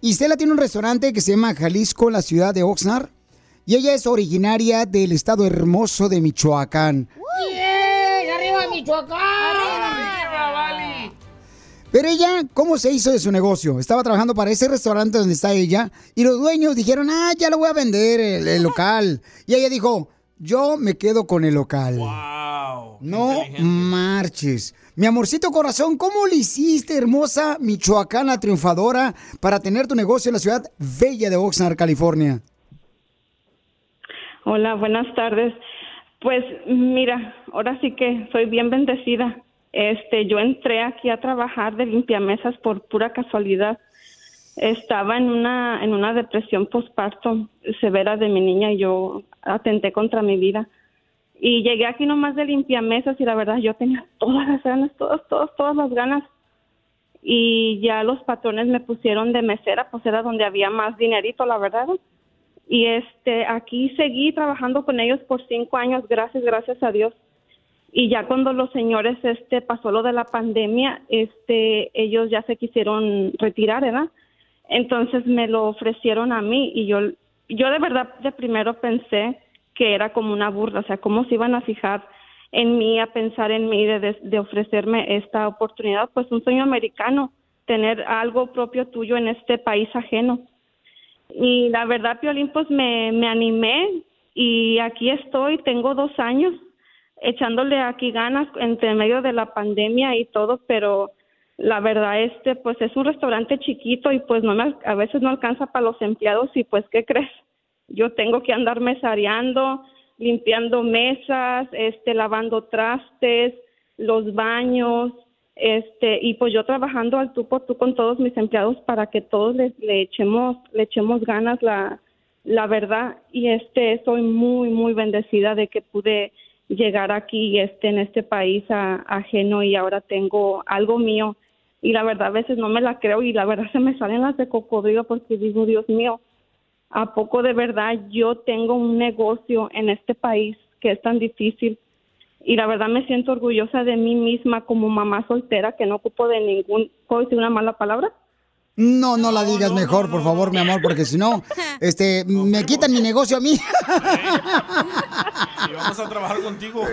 Isela tiene un restaurante que se llama Jalisco, la ciudad de Oxnard. Y ella es originaria del estado hermoso de Michoacán. ¡Bien! ¡Arriba Michoacán! ¡Arriba, Vali! Pero ella, ¿cómo se hizo de su negocio? Estaba trabajando para ese restaurante donde está ella y los dueños dijeron, ah, ya lo voy a vender, el, el local. Y ella dijo, yo me quedo con el local. No marches. Mi amorcito corazón, ¿cómo le hiciste, hermosa michoacana triunfadora, para tener tu negocio en la ciudad bella de Oxnard, California? Hola, buenas tardes. Pues mira, ahora sí que soy bien bendecida. Este, yo entré aquí a trabajar de limpiamesas por pura casualidad. Estaba en una en una depresión postparto severa de mi niña y yo atenté contra mi vida. Y llegué aquí nomás de limpiamesas y la verdad yo tenía todas las ganas, todas, todas, todas las ganas. Y ya los patrones me pusieron de mesera, pues era donde había más dinerito, la verdad y este aquí seguí trabajando con ellos por cinco años gracias gracias a Dios. Y ya cuando los señores este pasó lo de la pandemia este ellos ya se quisieron retirar verdad entonces me lo ofrecieron a mí y yo yo de verdad de primero pensé que era como una burla o sea cómo se iban a fijar en mí a pensar en mí de, de, ofrecerme esta oportunidad pues un sueño americano tener algo propio tuyo en este país ajeno y la verdad, Piolín, pues me, me animé y aquí estoy, tengo dos años echándole aquí ganas entre medio de la pandemia y todo, pero la verdad, este, pues es un restaurante chiquito y pues no me, a veces no alcanza para los empleados y pues, ¿qué crees? Yo tengo que andar mesareando, limpiando mesas, este, lavando trastes, los baños, este y pues yo trabajando al tú por tú con todos mis empleados para que todos les, le echemos le echemos ganas la la verdad y este soy muy muy bendecida de que pude llegar aquí este en este país a- ajeno y ahora tengo algo mío y la verdad a veces no me la creo y la verdad se me salen las de cocodrilo porque digo Dios mío a poco de verdad yo tengo un negocio en este país que es tan difícil. Y la verdad me siento orgullosa de mí misma como mamá soltera que no ocupo de ningún, ¿puedo decir una mala palabra? No, no la digas mejor, por favor, mi amor, porque si no, este, me quitan mi negocio a mí. Y vamos a trabajar contigo.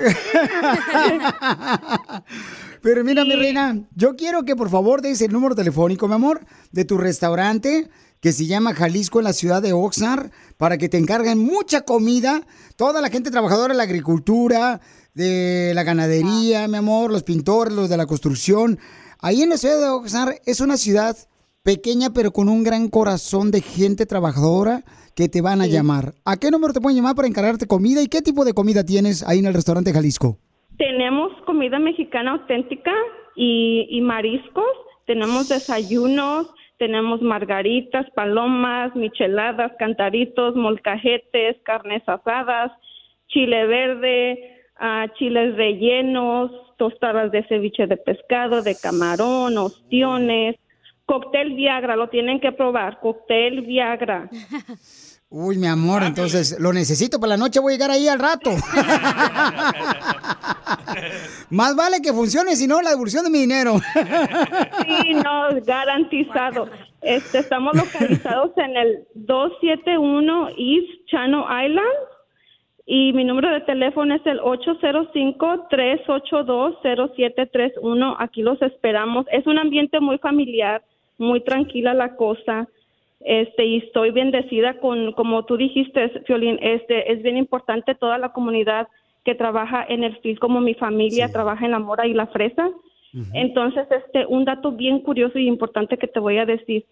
Pero mira, mi reina, yo quiero que por favor des el número telefónico, mi amor, de tu restaurante que se llama Jalisco en la ciudad de Oxnard, para que te encarguen mucha comida. Toda la gente trabajadora de la agricultura, de la ganadería, mi amor, los pintores, los de la construcción. Ahí en la ciudad de Oxnard es una ciudad pequeña, pero con un gran corazón de gente trabajadora que te van a llamar. ¿A qué número te pueden llamar para encargarte comida y qué tipo de comida tienes ahí en el restaurante Jalisco? Tenemos comida mexicana auténtica y, y mariscos, tenemos desayunos, tenemos margaritas, palomas, micheladas, cantaritos, molcajetes, carnes asadas, chile verde, ah, chiles rellenos, tostadas de ceviche de pescado, de camarón, ostiones, cóctel Viagra, lo tienen que probar, cóctel Viagra. Uy, mi amor, entonces lo necesito para la noche, voy a llegar ahí al rato. Más vale que funcione, si no, la devolución de mi dinero. Sí, no, garantizado. Este, estamos localizados en el 271 East Channel Island y mi número de teléfono es el 805-382-0731. Aquí los esperamos. Es un ambiente muy familiar, muy tranquila la cosa. Este, y estoy bendecida con, como tú dijiste, Fiolín, este, es bien importante toda la comunidad que trabaja en el FIL, como mi familia trabaja en la mora y la fresa. Entonces, este, un dato bien curioso y importante que te voy a decir.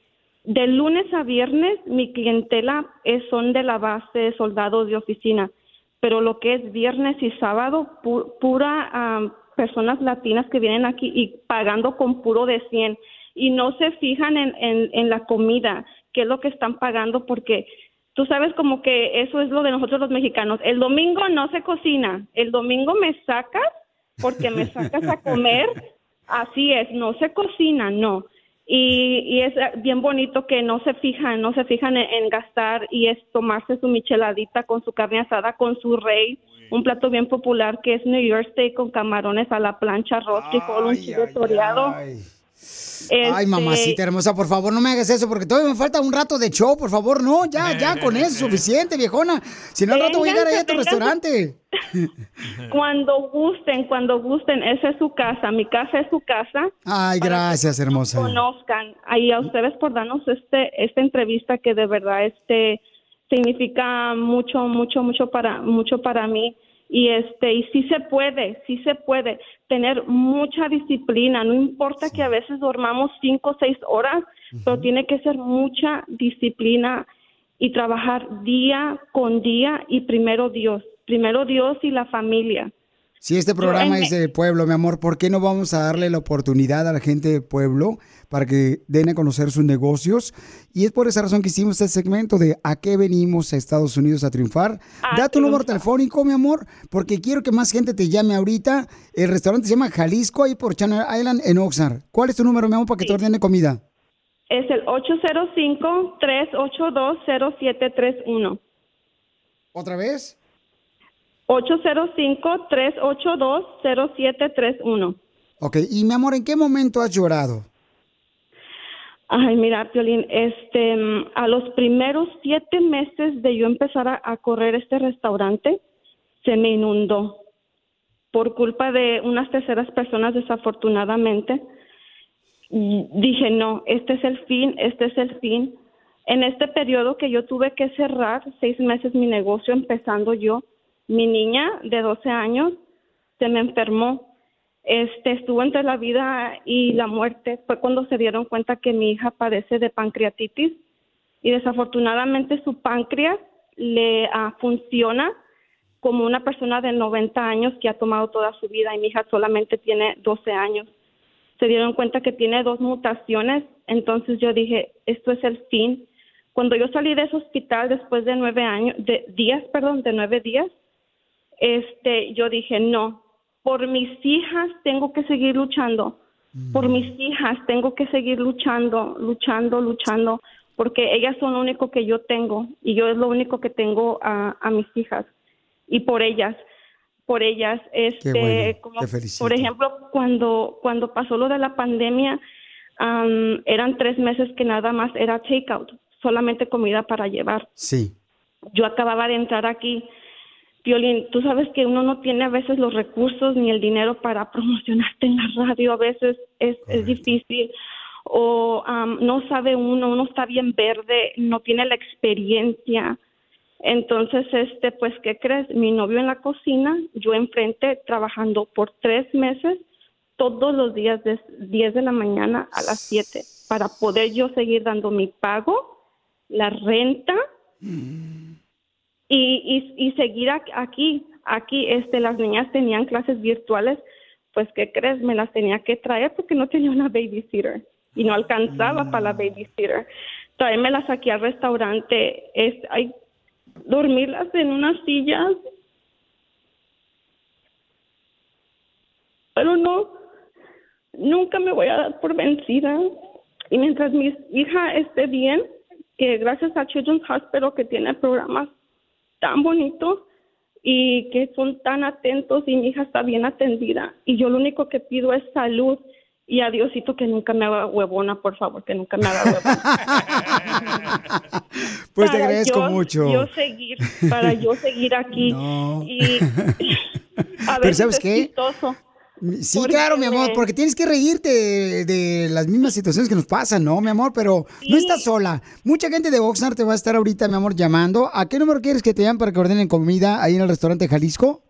De lunes a viernes, mi clientela es, son de la base soldados de oficina, pero lo que es viernes y sábado, pu- pura ah, personas latinas que vienen aquí y pagando con puro de 100 y no se fijan en, en, en la comida, qué es lo que están pagando, porque tú sabes como que eso es lo de nosotros los mexicanos. El domingo no se cocina, el domingo me sacas porque me sacas a comer, así es, no se cocina, no. Y, y es bien bonito que no se fijan, no se fijan en, en gastar y es tomarse su micheladita con su carne asada, con su rey, un plato bien popular que es New York Steak con camarones a la plancha, arroz, frijol, un chile toreado. Ay, Este, mamacita hermosa, por favor, no me hagas eso, porque todavía me falta un rato de show, por favor, no, ya, ya, con eso es suficiente, viejona. Si no, al rato voy a llegar ahí a tu restaurante. Cuando gusten, cuando gusten, esa es su casa, mi casa es su casa. Ay, gracias, hermosa. Conozcan, ahí a ustedes por darnos este esta entrevista que de verdad este significa mucho, mucho, mucho para mucho para mí y este y sí se puede, sí se puede tener mucha disciplina, no importa que a veces dormamos cinco o seis horas, pero tiene que ser mucha disciplina y trabajar día con día y primero Dios, primero Dios y la familia. Si este programa en- es de pueblo, mi amor, ¿por qué no vamos a darle la oportunidad a la gente de pueblo para que den a conocer sus negocios? Y es por esa razón que hicimos este segmento de ¿A qué venimos a Estados Unidos a triunfar? A da tu número telefónico, mi amor, porque quiero que más gente te llame ahorita. El restaurante se llama Jalisco, ahí por Channel Island en Oxnard. ¿Cuál es tu número, mi amor, para que te ordene comida? Es el 805-382-0731. ¿Otra vez? 805-382-0731. Ok, y mi amor, ¿en qué momento has llorado? Ay, mira, Piolín, este, mm, a los primeros siete meses de yo empezar a, correr este restaurante, se me inundó por culpa de unas terceras personas, desafortunadamente. Dije, no, este es el fin, este es el fin. En este periodo que yo tuve que cerrar seis meses mi negocio, empezando yo, mi niña de 12 años se me enfermó este estuvo entre la vida y la muerte fue cuando se dieron cuenta que mi hija padece de pancreatitis y desafortunadamente su páncreas le ah, funciona como una persona de 90 años que ha tomado toda su vida y mi hija solamente tiene 12 años. Se dieron cuenta que tiene dos mutaciones, entonces yo dije, esto es el fin. Cuando yo salí de ese hospital después de nueve años, de días, perdón, de nueve días, este, yo dije, no, por mis hijas tengo que seguir luchando, por mis hijas tengo que seguir luchando, luchando, luchando, porque ellas son lo único que yo tengo y yo es lo único que tengo a, a mis hijas y por ellas. por ellas. Este, bueno, como, por ejemplo, cuando, cuando pasó lo de la pandemia, eran tres meses que nada más era takeout, solamente comida para llevar. Sí. Yo acababa de entrar aquí. Violín, tú sabes que uno no tiene a veces los recursos ni el dinero para promocionarte en la radio, a veces es, es difícil o am, no sabe uno, uno está bien verde, no tiene la experiencia. Entonces, este, pues, ¿qué crees? Mi novio en la cocina, yo enfrente trabajando por tres meses, todos los días de 10 de la mañana a las 7, para poder yo seguir dando mi pago, la renta y, y, y seguir aquí. Aquí, este, las niñas tenían clases virtuales, pues, ¿qué crees? Me las tenía que traer porque no tenía una babysitter y no alcanzaba para la babysitter. Traérmelas aquí al restaurante, es, hay, dormirlas en unas sillas. Pero no, nunca me voy a dar por vencida. Y mientras mi hija esté bien, que gracias a Children's Hospital que tiene programas tan bonitos y que son tan atentos y mi hija está bien atendida. Y yo lo único que pido es salud y a Diosito que nunca me haga huevona, por favor, que nunca me haga huevona. Pues te Para agradezco yo- mucho. Yo seguir, para yo seguir aquí. Y a Pero veces ¿sabes es qué? chistoso. Sí, claro, mi amor, porque tienes que reírte de, de las mismas situaciones que nos pasan, ¿no, mi amor? Pero no estás sola. Mucha gente de Oxnard te va a estar ahorita, mi amor, llamando. ¿A qué número quieres que te llamen para que ordenen comida ahí en el restaurante Jalisco?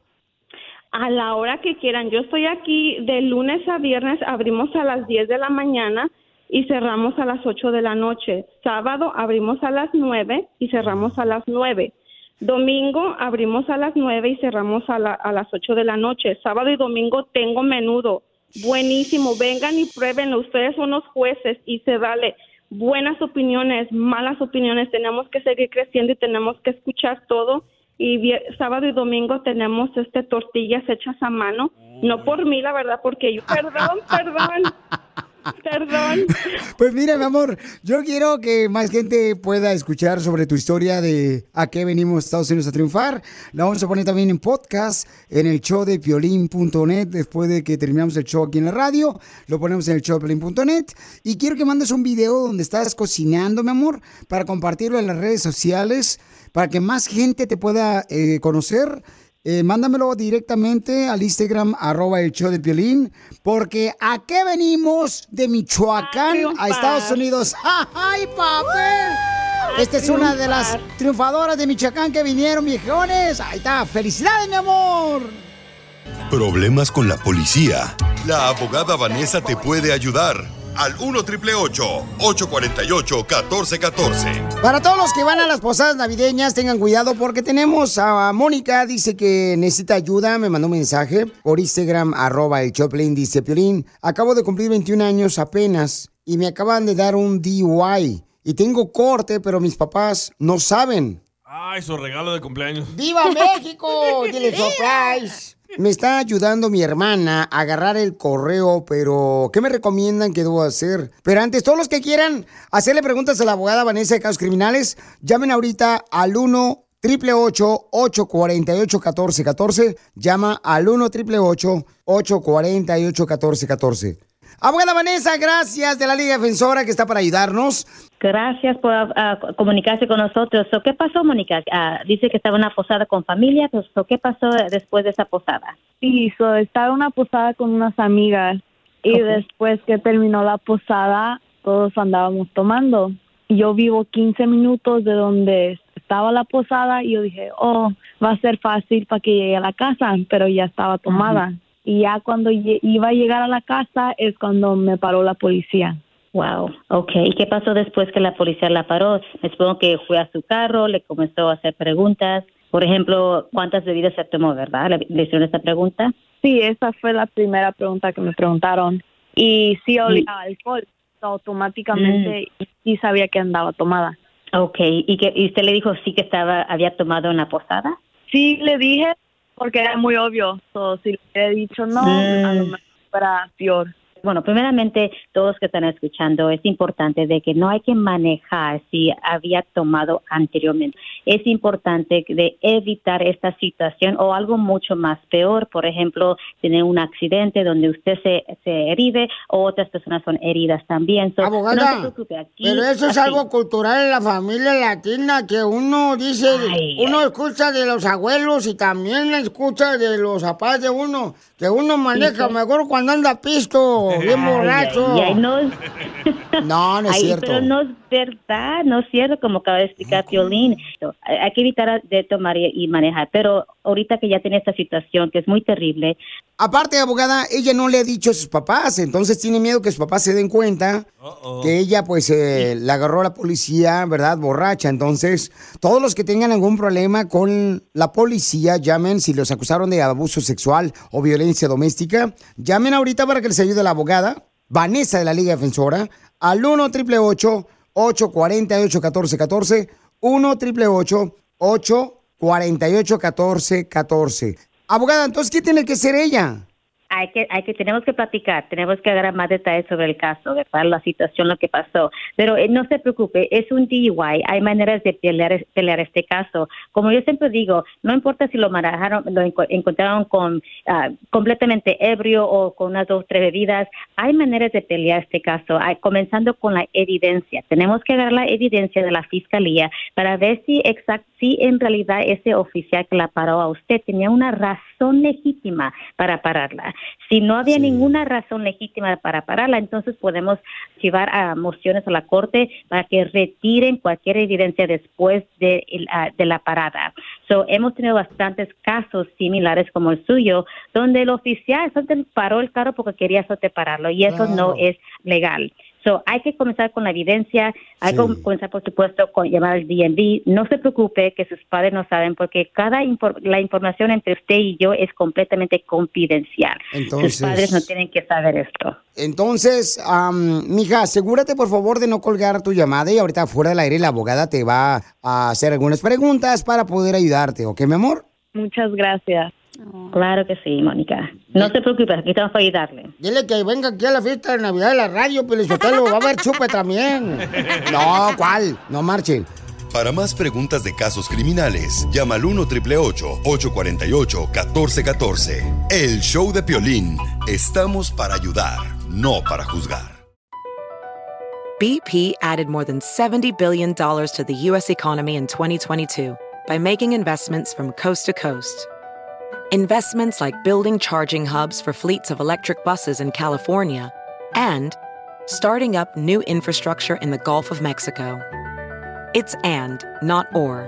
A la hora que quieran. Yo estoy aquí de lunes a viernes, abrimos a las 10 de la mañana y cerramos a las 8 de la noche. Sábado abrimos a las 9 y cerramos a las 9. Domingo abrimos a las 9 y cerramos a, la- a las 8 de la noche. Sábado y domingo tengo menudo. Buenísimo. Vengan y pruébenlo. Ustedes son los jueces y se vale. Buenas opiniones, malas opiniones. Tenemos que seguir creciendo y tenemos que escuchar todo. Y sábado y domingo tenemos este tortillas hechas a mano. No por mí, la verdad, porque yo. Perdón, perdón. Perdón. Pues mira, mi amor, yo quiero que más gente pueda escuchar sobre tu historia de a qué venimos Estados Unidos a triunfar. La vamos a poner también en podcast, en el show de piolín.net, después de que terminamos el show aquí en la radio, lo ponemos en el show de piolín.net. Y quiero que mandes un video donde estás cocinando, mi amor, para compartirlo en las redes sociales, para que más gente te pueda eh, conocer. Eh, mándamelo directamente al Instagram, arroba el show de Piolín, porque ¿a qué venimos de Michoacán a Estados Unidos? ¡Ay, papel! Esta es una de las triunfadoras de Michoacán que vinieron, viejones. Ahí está, felicidades, mi amor. Problemas con la policía. La abogada Vanessa te puede ayudar. Al 1 848 1414 Para todos los que van a las posadas navideñas, tengan cuidado porque tenemos a Mónica, dice que necesita ayuda, me mandó un mensaje por Instagram, arroba el Choplin, dice Piolín, acabo de cumplir 21 años apenas y me acaban de dar un DUI y tengo corte, pero mis papás no saben. Ay, su regalo de cumpleaños. ¡Viva México! Dile surprise. Me está ayudando mi hermana a agarrar el correo, pero ¿qué me recomiendan que debo hacer? Pero antes, todos los que quieran hacerle preguntas a la abogada Vanessa de Casos Criminales, llamen ahorita al 1 888 848 1414 Llama al 1 888 848 1414 Abogada Vanessa, gracias de la Liga Defensora que está para ayudarnos. Gracias por ah, comunicarse con nosotros. So, ¿Qué pasó, Mónica? Ah, dice que estaba en una posada con familia. Pues, so, ¿Qué pasó después de esa posada? Sí, so, estaba en una posada con unas amigas y después que terminó la posada todos andábamos tomando. Yo vivo 15 minutos de donde estaba la posada y yo dije, oh, va a ser fácil para que llegue a la casa, pero ya estaba tomada. Y ya cuando iba a llegar a la casa es cuando me paró la policía. Wow, ok. ¿Y qué pasó después que la policía la paró? Me supongo que fue a su carro, le comenzó a hacer preguntas. Por ejemplo, ¿cuántas bebidas se tomó, verdad? ¿Le, le hicieron esta pregunta? Sí, esa fue la primera pregunta que me preguntaron. Y sí olía a alcohol, automáticamente sí sabía que andaba tomada. Ok. ¿Y, que, y usted le dijo sí que estaba había tomado en la posada? Sí, le dije porque era muy obvio. So, si le hubiera dicho no, a lo mejor fuera peor. Bueno, primeramente, todos que están escuchando, es importante de que no hay que manejar si había tomado anteriormente. Es importante de evitar esta situación o algo mucho más peor, por ejemplo, tener un accidente donde usted se, se heride o otras personas son heridas también. So, Abogada, no se preocupe, aquí- pero eso es algo cultural en la familia latina que uno dice, uno escucha de los abuelos y también escucha de los papás de uno, que uno maneja sí. mejor cuando anda pisto, bien Ay, borracho. ay, ay, no, No, no es cierto. Pero no es verdad, no es cierto, como acaba de explicar Piolín. Hay hay que evitar de tomar y manejar, pero ahorita que ya tiene esta situación que es muy terrible. Aparte, abogada, ella no le ha dicho a sus papás, entonces tiene miedo que sus papás se den cuenta que ella, pues, eh, la agarró la policía, ¿verdad? Borracha. Entonces, todos los que tengan algún problema con la policía, llamen si los acusaron de abuso sexual o violencia doméstica. Llamen ahorita para que les ayude la abogada, Vanessa de la Liga Defensora, al 1 888 848 1414 1 888 848 1414 Abogada, entonces, ¿qué tiene que ser ella? Hay que, hay que, tenemos que platicar, tenemos que agarrar más detalles sobre el caso, ¿verdad? La situación, lo que pasó. Pero eh, no se preocupe, es un DUI, hay maneras de pelear, pelear este caso. Como yo siempre digo, no importa si lo manejaron, lo enco- encontraron con ah, completamente ebrio o con unas dos, tres bebidas, hay maneras de pelear este caso, comenzando con la evidencia. Tenemos que agarrar la evidencia de la fiscalía para ver si exact, si en realidad ese oficial que la paró a usted tenía una razón legítima para pararla. Si no había ninguna razón legítima para pararla, entonces podemos llevar a mociones a la corte para que retiren cualquier evidencia después de, ah, de la parada. So, hemos tenido bastantes casos similares como el suyo, donde el oficial paró el carro porque quería solamente pararlo y eso no es legal. So, hay que comenzar con la evidencia, hay Sí. que comenzar, por supuesto, con llamar al DNB. No se preocupe que sus padres no saben, porque cada infor- la información entre usted y yo es completamente confidencial. Entonces- sus padres no tienen que saber esto. Entonces, mija, asegúrate por favor de no colgar tu llamada y ahorita fuera del aire la abogada te va a hacer algunas preguntas para poder ayudarte, ¿ok, mi amor? Muchas gracias. Claro que sí, Mónica. No se preocupe, aquí estamos para ayudarle. Dile que venga aquí a la fiesta de Navidad de la radio, Pelizotelo, va a haber chupe también. No, ¿cuál? No marchen. Para más preguntas de casos criminales, llama al 1 848 1414 El show de Piolín. Estamos para ayudar, no para juzgar. BP added more than $70 billion to the U.S. economy in 2022 by making investments from coast to coast. Investments like building charging hubs for fleets of electric buses in California and starting up new infrastructure in the Gulf of Mexico. It's and, not or.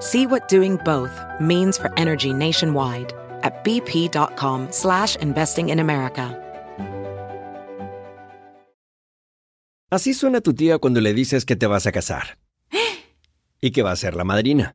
See what doing both means for energy nationwide at bp.com slash investing in America. Así suena tu tía cuando le dices que te vas a casar. Y que va a ser la madrina.